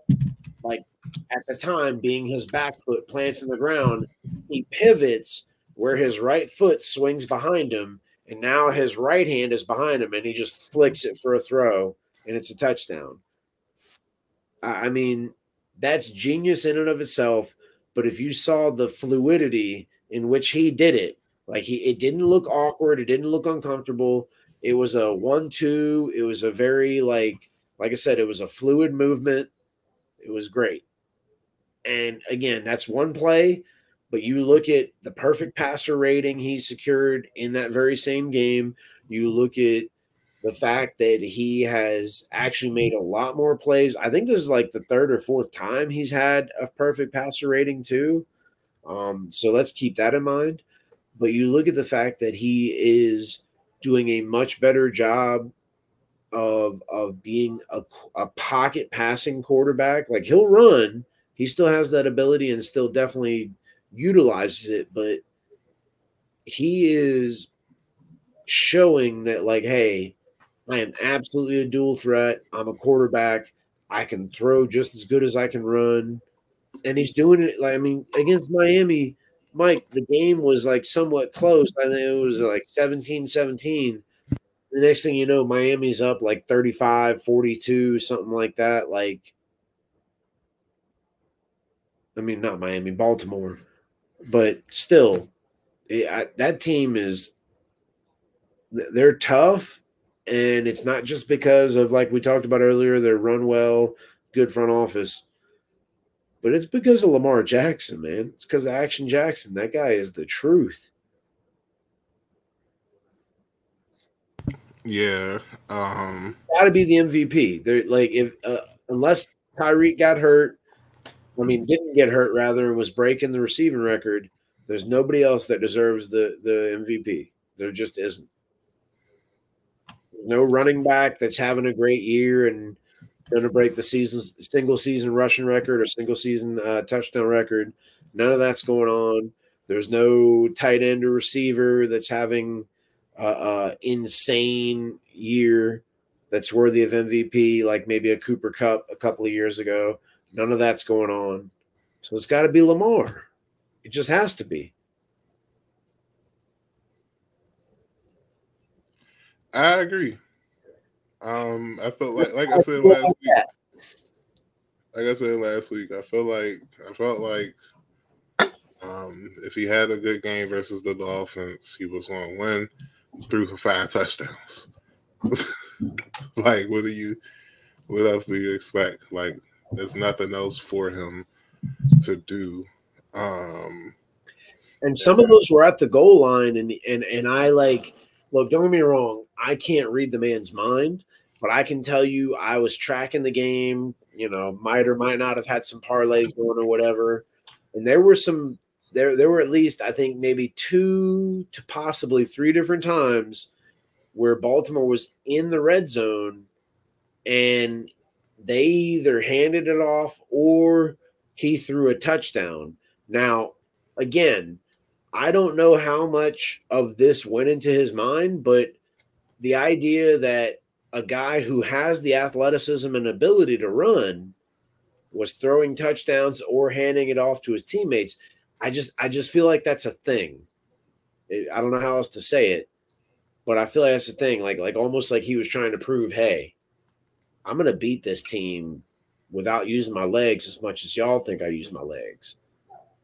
at the time being his back foot plants in the ground, he pivots where his right foot swings behind him, and now his right hand is behind him, and he just flicks it for a throw, and it's a touchdown. I mean, that's genius in and of itself. But if you saw the fluidity in which he did it, like he, it didn't look awkward, it didn't look uncomfortable. It was a one-two. It was a very like, like I said, it was a fluid movement. It was great. And again, that's one play, but you look at the perfect passer rating he secured in that very same game. You look at the fact that he has actually made a lot more plays. I think this is like the third or fourth time he's had a perfect passer rating too. Um, so let's keep that in mind. But you look at the fact that he is doing a much better job of of being a, a pocket passing quarterback. Like he'll run, he still has that ability and still definitely utilizes it, but he is showing that like, hey, I am absolutely a dual threat. I'm a quarterback. I can throw just as good as I can run. And he's doing it like I mean against Miami, Mike, the game was like somewhat close. I think it was like 17-17. The next thing you know, Miami's up like 35, 42, something like that. Like I mean, not Miami, Baltimore, but still, it, I, that team is they're tough, and it's not just because of like we talked about earlier, they run well, good front office, but it's because of Lamar Jackson, man. It's because of Action Jackson. That guy is the truth. Yeah, um, got to be the MVP. They're like if uh, unless Tyreek got hurt I mean, didn't get hurt rather was breaking the receiving record. There's nobody else that deserves the the MVP. There just isn't. No running back that's having a great year and going to break the season single season rushing record or single season uh, touchdown record. None of that's going on. There's no tight end or receiver that's having a, a insane year that's worthy of MVP, like maybe a Cooper Kupp a couple of years ago. None of that's going on. So it's got to be Lamar. It just has to be. I agree. Um, I felt like, like I said last week, like I said last week, I feel like I felt like um, if he had a good game versus the Dolphins, he was going to win through for five touchdowns. like, what do you? What else do you expect? Like, there's nothing else for him to do. Um, and some of those were at the goal line, and and and I like look. Don't get me wrong. I can't read the man's mind, but I can tell you, I was tracking the game. You know, might or might not have had some parlays going or whatever, and there were some. There, there were at least I think maybe two to possibly three different times where Baltimore was in the red zone, and they either handed it off or he threw a touchdown. Now, again, I don't know how much of this went into his mind, but the idea that a guy who has the athleticism and ability to run was throwing touchdowns or handing it off to his teammates, I just I just feel like that's a thing. I don't know how else to say it, but I feel like that's a thing. Like like almost like he was trying to prove, hey, I'm going to beat this team without using my legs as much as y'all think I use my legs.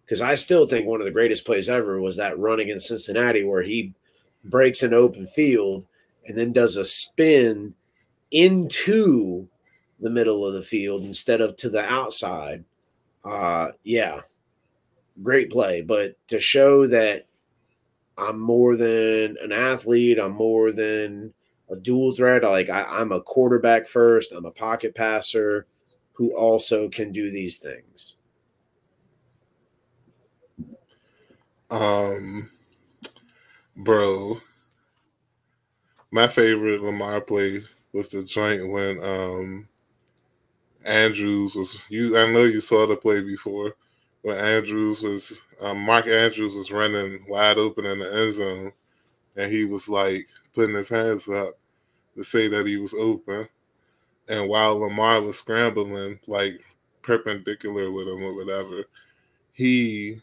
Because I still think one of the greatest plays ever was that run against Cincinnati where he breaks an open field and then does a spin into the middle of the field instead of to the outside. Uh, yeah, great play. But to show that I'm more than an athlete, I'm more than a dual threat. Like I, I'm a quarterback first, I'm a pocket passer who also can do these things. Um, bro, my favorite Lamar play was the joint when um Andrews was you. I know you saw the play before when Andrews was um, Mark Andrews was running wide open in the end zone, and he was like putting his hands up to say that he was open, and while Lamar was scrambling like perpendicular with him or whatever, he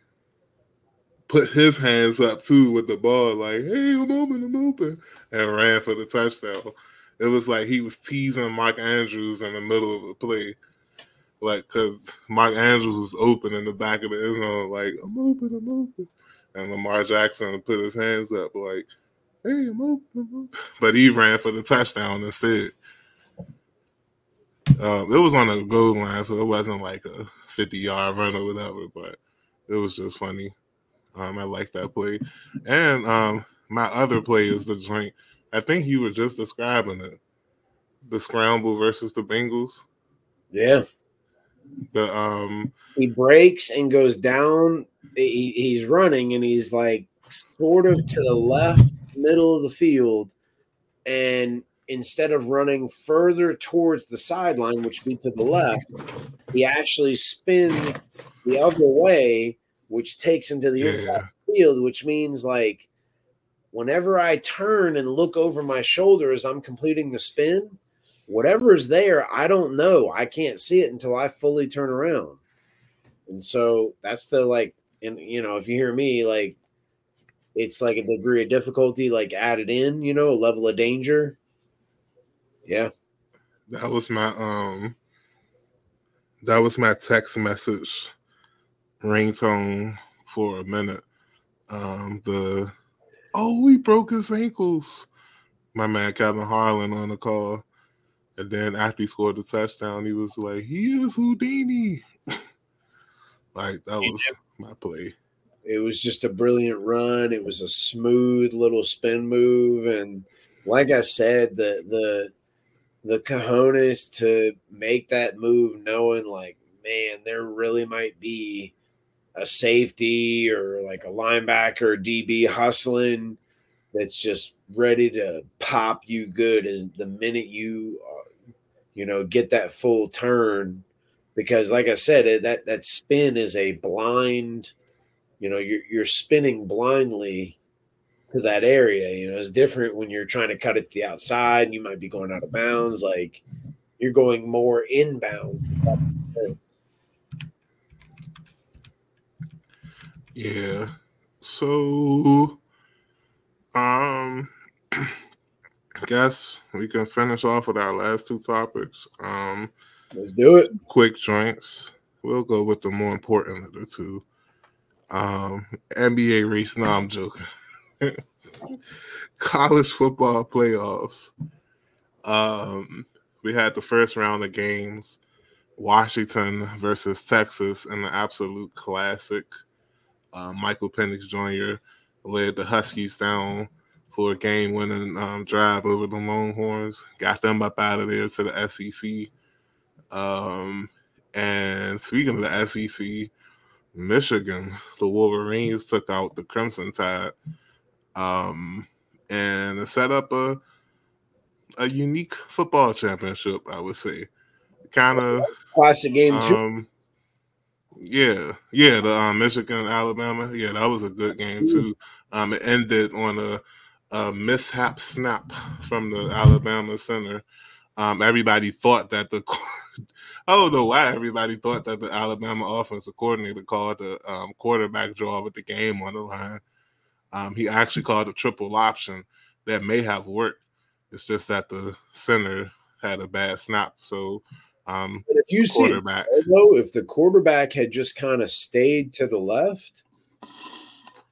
put his hands up too with the ball, like, hey, I'm open, I'm open, and ran for the touchdown. It was like he was teasing Mark Andrews in the middle of a play. Like, cause Mark Andrews was open in the back of the end zone, like, I'm open, I'm open. And Lamar Jackson put his hands up, like, hey, But he ran for the touchdown instead. Um, it was on a goal line, so it wasn't like a 50 yard run or whatever, but it was just funny. Um, I like that play. And um, my other play is the joint. I think you were just describing it. The scramble versus the Bengals. Yeah. The um he breaks and goes down. He, he's running and he's like sort of to the left middle of the field. And instead of running further towards the sideline, which would be to the left, he actually spins the other way which takes him to the yeah. inside field, which means like whenever I turn and look over my shoulder as I'm completing the spin, whatever is there, I don't know. I can't see it until I fully turn around. And so that's the like, and you know, if you hear me, like it's like a degree of difficulty, like added in, you know, a level of danger. Yeah. That was my um that was my text message ringtone for a minute. Um, the oh, he broke his ankles. My man Kevin Harlan on the call, and then after he scored the touchdown, he was like, "He is Houdini." like that was my play. It was just a brilliant run. It was a smooth little spin move, and like I said, the the the cojones to make that move, knowing like, man, there really might be a safety or like a linebacker or DB hustling that's just ready to pop you good as the minute you uh, you know get that full turn because like I said that that spin is a blind you know you're you're spinning blindly to that area you know it's different when you're trying to cut it to the outside you might be going out of bounds like you're going more inbound Yeah. So, um, I guess we can finish off with our last two topics. Um, let's do it. Quick drinks. We'll go with the more important of the two. Um, NBA race. No, I'm joking. College football playoffs. Um, we had the first round of games. Washington versus Texas in the absolute classic. Uh, Michael Penix Jr. led the Huskies down for a game winning um, drive over the Longhorns, got them up out of there to the SEC. Um, and speaking of the SEC, Michigan, the Wolverines took out the Crimson Tide um, and set up a a unique football championship, I would say. Kind of classic game too. Um, yeah, yeah, the um, Michigan Alabama. Yeah, that was a good game too. Um, it ended on a, a mishap snap from the Alabama center. Um, everybody thought that the I don't know why everybody thought that the Alabama offensive coordinator called the um, quarterback draw with the game on the line. Um, he actually called a triple option that may have worked. It's just that the center had a bad snap, so um, but if you see it, though, if the quarterback had just kind of stayed to the left,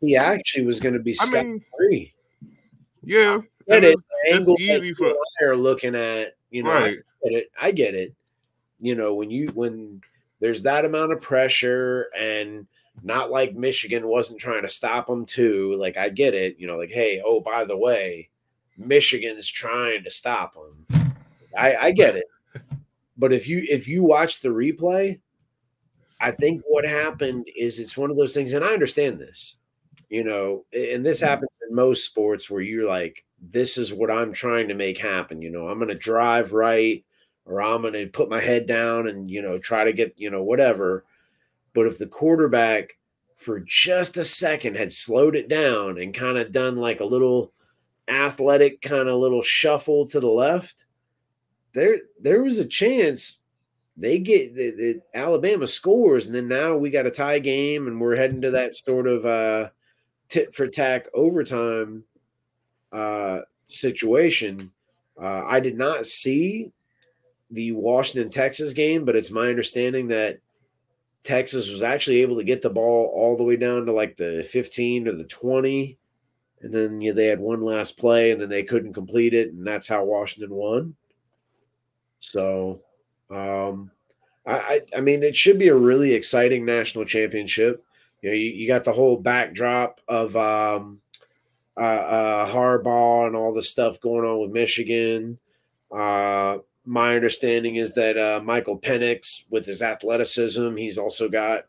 he actually was going to be scot free. Yeah, and it's, it's easy for are looking at. You know, right. I get it. I get it. You know, when you when there's that amount of pressure and not like Michigan wasn't trying to stop them too. Like I get it. You know, like hey, oh by the way, Michigan's trying to stop them. I, I get it. But if you if you watch the replay, I think what happened is it's one of those things, and I understand this, you know, and this mm-hmm. happens in most sports where you're like, this is what I'm trying to make happen. You know, I'm going to drive right or I'm going to put my head down and, you know, try to get, you know, whatever. But if the quarterback for just a second had slowed it down and kind of done like a little athletic kind of little shuffle to the left, there there was a chance they get the, the, Alabama scores, and then now we got a tie game, and we're heading to that sort of uh, tit for tack overtime uh, situation. Uh, I did not see the Washington Texas game, but it's my understanding that Texas was actually able to get the ball all the way down to like the 15 or the 20. And then you know, they had one last play and then they couldn't complete it. And that's how Washington won. So um, I, I mean, it should be a really exciting national championship. You know, you, you got the whole backdrop of um, uh, uh, Harbaugh and all the stuff going on with Michigan. Uh, my understanding is that uh, Michael Penix, with his athleticism, he's also got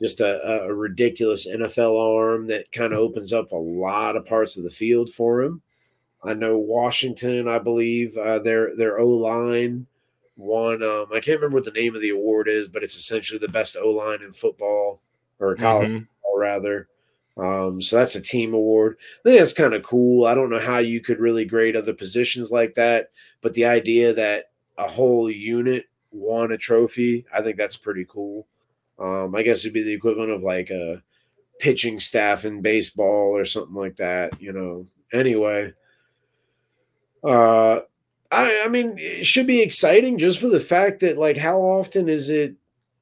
just a, a ridiculous NFL arm that kind of opens up a lot of parts of the field for him. I know Washington, I believe uh, their their O line won. Um, I can't remember what the name of the award is, but it's essentially the best O line in football or college mm-hmm. football, rather. Um, so that's a team award. I think that's kind of cool. I don't know how you could really grade other positions like that, but the idea that a whole unit won a trophy, I think that's pretty cool. Um, I guess it'd be the equivalent of like a pitching staff in baseball or something like that, you know. Anyway, uh, I, I mean, it should be exciting just for the fact that, like, how often is it?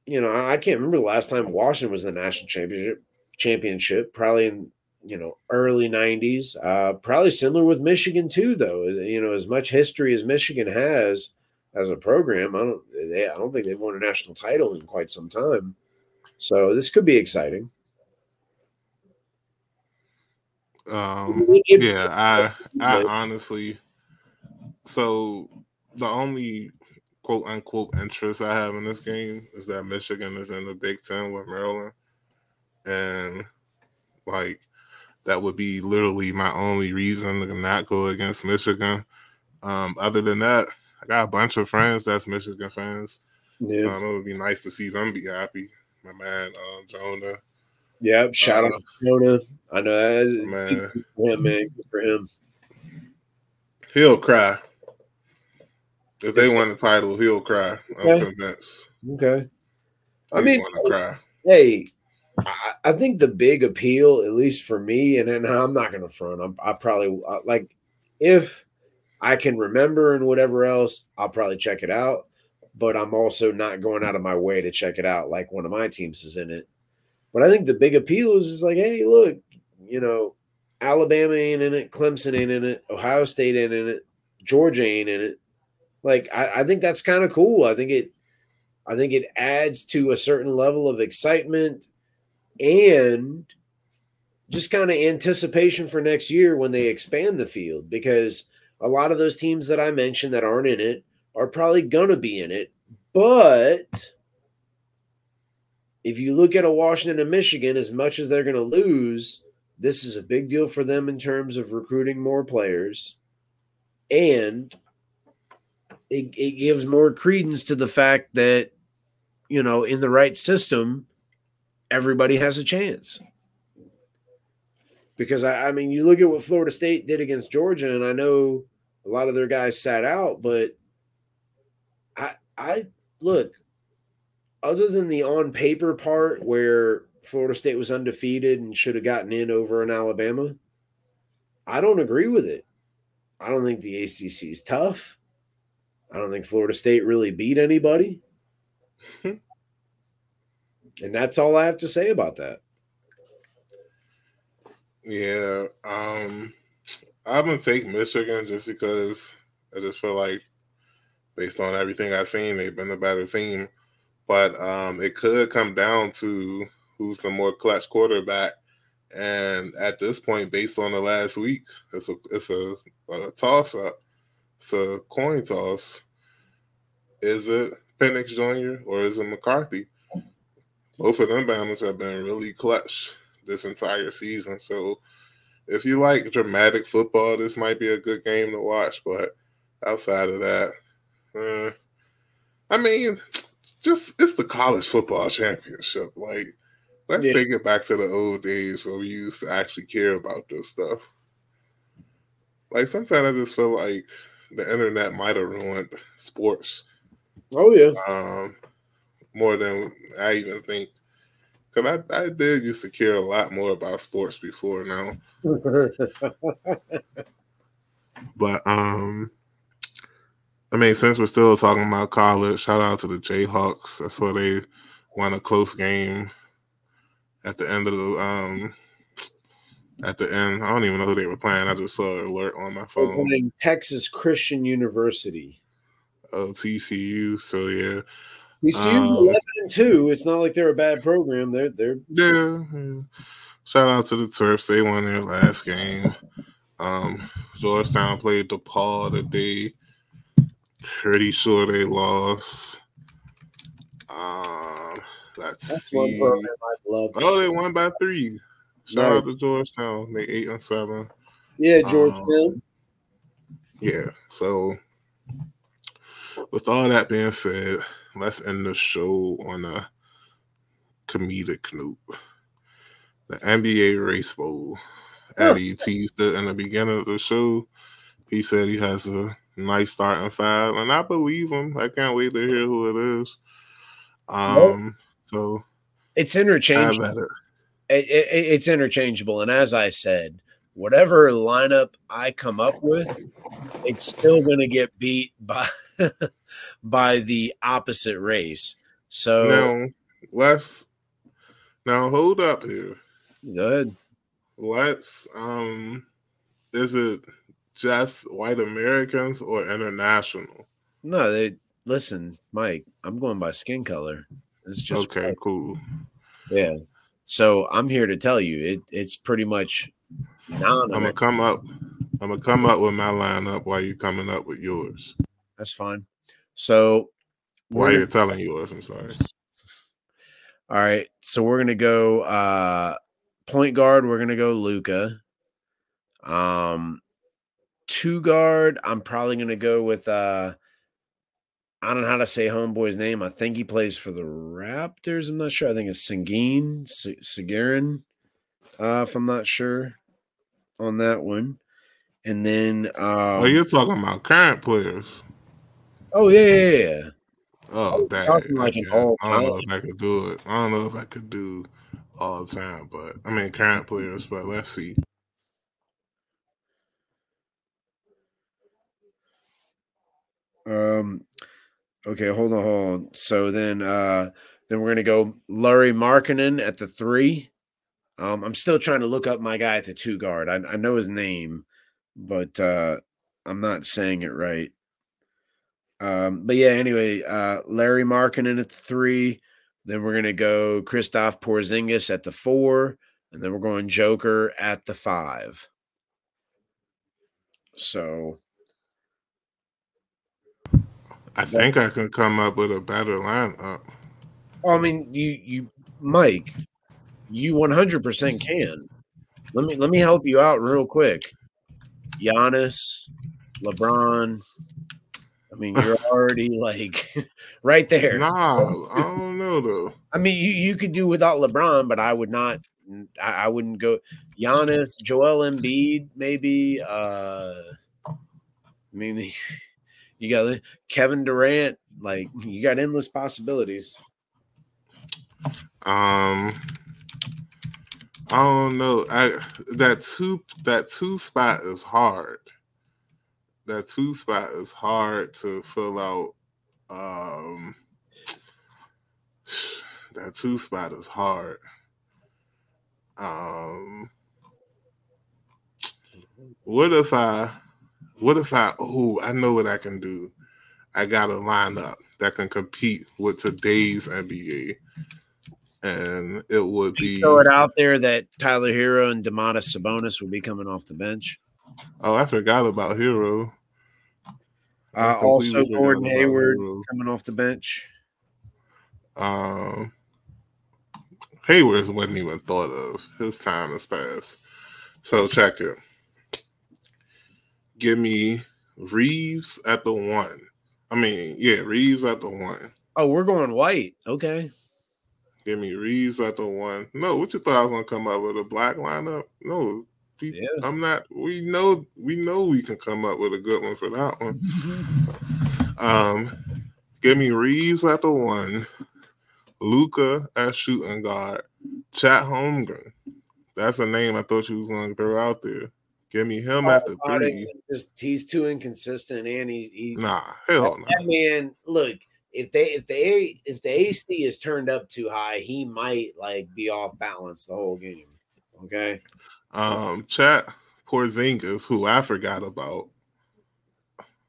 You know, I can't remember the last time Washington was the national championship. Championship probably in you know early '90s. Uh, probably similar with Michigan too, though. You know, as much history as Michigan has as a program, I don't. They, I don't think they've won a national title in quite some time. So this could be exciting. Um, yeah, I I honestly so the only quote unquote interest I have in this game is that Michigan is in the Big Ten with Maryland. And like that would be literally my only reason to not go against Michigan. Um, other than that, got a bunch of friends that's Michigan fans. Yeah. Um, it would be nice to see them be happy. My man, uh, Jonah. Yep. Shout uh, out to Jonah. I know that man. Yeah, man. Good for him. He'll cry. If they win the title, he'll cry. Okay. I'm convinced. Okay. I mean, cry. hey, I, I, think the big appeal, at least for me, and, and I'm not going to front. I'm, I probably like if I can remember and whatever else, I'll probably check it out. But I'm also not going out of my way to check it out like one of my teams is in it. But I think the big appeal is, is like, hey, look, you know, Alabama ain't in it, Clemson ain't in it, Ohio State ain't in it, Georgia ain't in it. Like I, I think that's kind of cool. I think it I think it adds to a certain level of excitement and just kind of anticipation for next year when they expand the field because a lot of those teams that I mentioned that aren't in it are probably going to be in it. But if you look at a Washington and Michigan, as much as they're going to lose, this is a big deal for them in terms of recruiting more players. And it, it gives more credence to the fact that you know in the right system everybody has a chance because I, I, mean you look at what florida state did against georgia and i know a lot of their guys sat out but i i look other than the on paper part where florida state was undefeated and should have gotten in over in alabama i don't agree with it i don't think the acc is tough I don't think Florida State really beat anybody. Hmm. and that's all I have to say about that. Yeah. Um I'm gonna take Michigan just because I just feel like, based on everything I've seen, they've been a better team. But um, it could come down to who's the more clutch quarterback. And at this point, based on the last week, it's a it's a, a toss up. It's a coin toss. Is it Penix Jr. or is it McCarthy? Both of them banners have been really clutch this entire season. So if you like dramatic football, this might be a good game to watch. But outside of that, uh, I mean, just it's the college football championship. Like, let's yeah. take it back to the old days where we used to actually care about this stuff. Like sometimes I just feel like the internet might have ruined sports. Oh yeah. Um, more than I even think. Cause I, I did used to care a lot more about sports before now. but um I mean, since we're still talking about college, shout out to the Jayhawks. I saw they won a close game at the end of the um at the end. I don't even know who they were playing. I just saw an alert on my phone. Playing Texas Christian University. Oh, TCU. So yeah. TCU's um, eleven two. It's not like they're a bad program. They're they're yeah. yeah. Shout out to the Terps. They won their last game. Um, Georgetown played DePaul today. Pretty sure they lost. Um, let's That's see. one program I'd love. oh, see. they won by three. Shout nice. out to Georgetown. They eight and seven. Yeah, Georgetown. Um, yeah. So, with all that being said, let's end the show on a comedic note. The NBA Race Bowl. Eddie teased it in the beginning of the show. He said he has a nice starting five, and I believe him. I can't wait to hear who it is. Um, so it's interchangeable. It. It, it, it's interchangeable, and as I said, whatever lineup I come up with, it's still going to get beat by by the opposite race. So now let's now hold up here. Good. Let's um, is it just white Americans or international? No, they listen, Mike. I'm going by skin color. It's just okay. White. Cool. Yeah. So I'm here to tell you, it it's pretty much. I'm gonna come up. I'm gonna come up with my lineup while you're coming up with yours. That's fine. So while you're telling yours, I'm sorry. All right. So we're gonna go uh point guard. We're gonna go Luka. Um, two guard, I'm probably going to go with uh I don't know how to say homeboy's name. I think he plays for the Raptors. I'm not sure. I think it's Singin, Sigarin, uh, if I'm not sure on that one. And then um, Oh, you're talking about current players. Oh yeah, yeah, yeah. Oh, that, talking like an all time. I don't know if I could do it. I don't know if I could do all the time, but I mean current players, but let's see. Um, okay, hold on, hold on. So then, uh, then we're gonna go Lauri Markkanen at the three. Um, I'm still trying to look up my guy at the two guard. I, I know his name, but uh, I'm not saying it right. Um, but yeah, anyway, uh, Lauri Markkanen at the three. Then we're gonna go Kristaps Porzingis at the four, and then we're going Joker at the five. So I think I can come up with a better lineup. I mean, you you Mike, you 100% can. Let me let me help you out real quick. Giannis, LeBron. I mean, you're already like right there. Nah, I don't know though. I mean, you you could do without LeBron, but I would not. I, I wouldn't go Giannis, Joel Embiid, maybe. Uh, I mean, you got Kevin Durant. Like you got endless possibilities. Um, I don't know. I that two that two spot is hard. That two spot is hard to fill out. Um, that two spot is hard. Um, What if I? What if I? Oh, I know what I can do. I got a lineup that can compete with today's NBA, and it would be. Throw it out there that Tyler Herro and Domantas Sabonis would be coming off the bench. Oh, I forgot about Herro. Uh, also, Gordon Hayward coming off the bench. Um, Hayward wasn't even thought of. His time has passed. So check it. Give me Reaves at the one. I mean, yeah, Reaves at the one. Oh, we're going white. Okay. Give me Reaves at the one. No, what you thought I was gonna come up with a black lineup? No, yeah. I'm not. We know. We know we can come up with a good one for that one. um, give me Reaves at the one. Luka as shooting guard. Chet Holmgren. That's a name I thought you was going to throw out there. Give me him oh, at the three. Just, he's too inconsistent, and he's he, nah hell no. That man, look, if they if they if the AC is turned up too high, he might like be off balance the whole game. Okay. Um, Chet Porzingis, who I forgot about,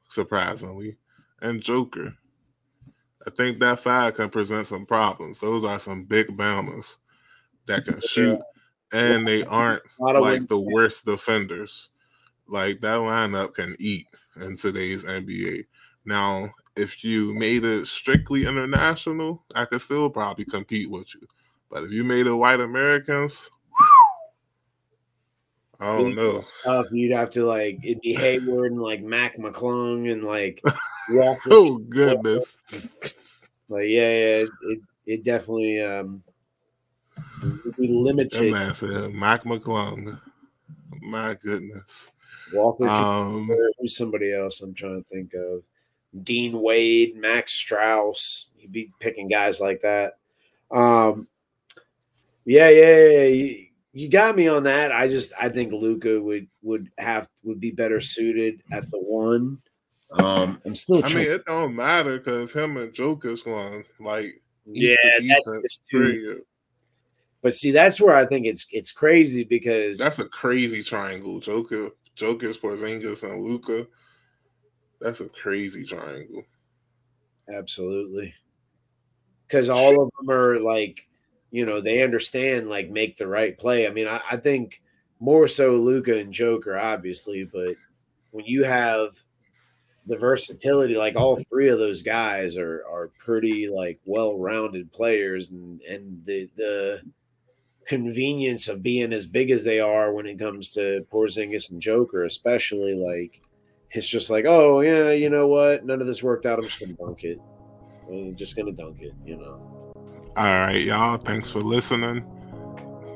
surprisingly, and Joker. I think that five can present some problems. Those are some big bombers that can shoot, and they aren't like the worst defenders. Like that lineup can eat in today's NBA. Now, if you made it strictly international, I could still probably compete with you. But if you made it white Americans, I don't know. Stuff you'd have to like it'd be Hayward and like Mac McClung and like Walker. oh goodness. Like yeah, yeah, it it definitely um would be limited. Mac McClung. My goodness. Walker um, who's somebody else I'm trying to think of. Dean Wade, Max Strus. You'd be picking guys like that. Um yeah, yeah, yeah you got me on that. I just I think Luka would would have would be better suited at the one. Um, I'm still. I mean, it don't matter because him and Joker's going like yeah, that's too. But see, that's where I think it's it's crazy because that's a crazy triangle. Joker, Joker's Porzingis, and Luka. That's a crazy triangle. Absolutely, because all of them are like you know, they understand like make the right play. I mean, I, I think more so Luka and Joker, obviously, but when you have the versatility, like all three of those guys are are pretty like well rounded players, and and the the convenience of being as big as they are when it comes to Porzingis and Joker, especially like it's just like, oh yeah, you know what? None of this worked out. I'm just gonna dunk it. I'm just gonna dunk it, you know. All right, y'all. Thanks for listening.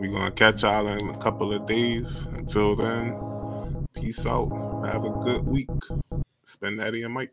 We're to catch y'all in a couple of days. Until then, peace out. Have a good week. Spend that in your mic.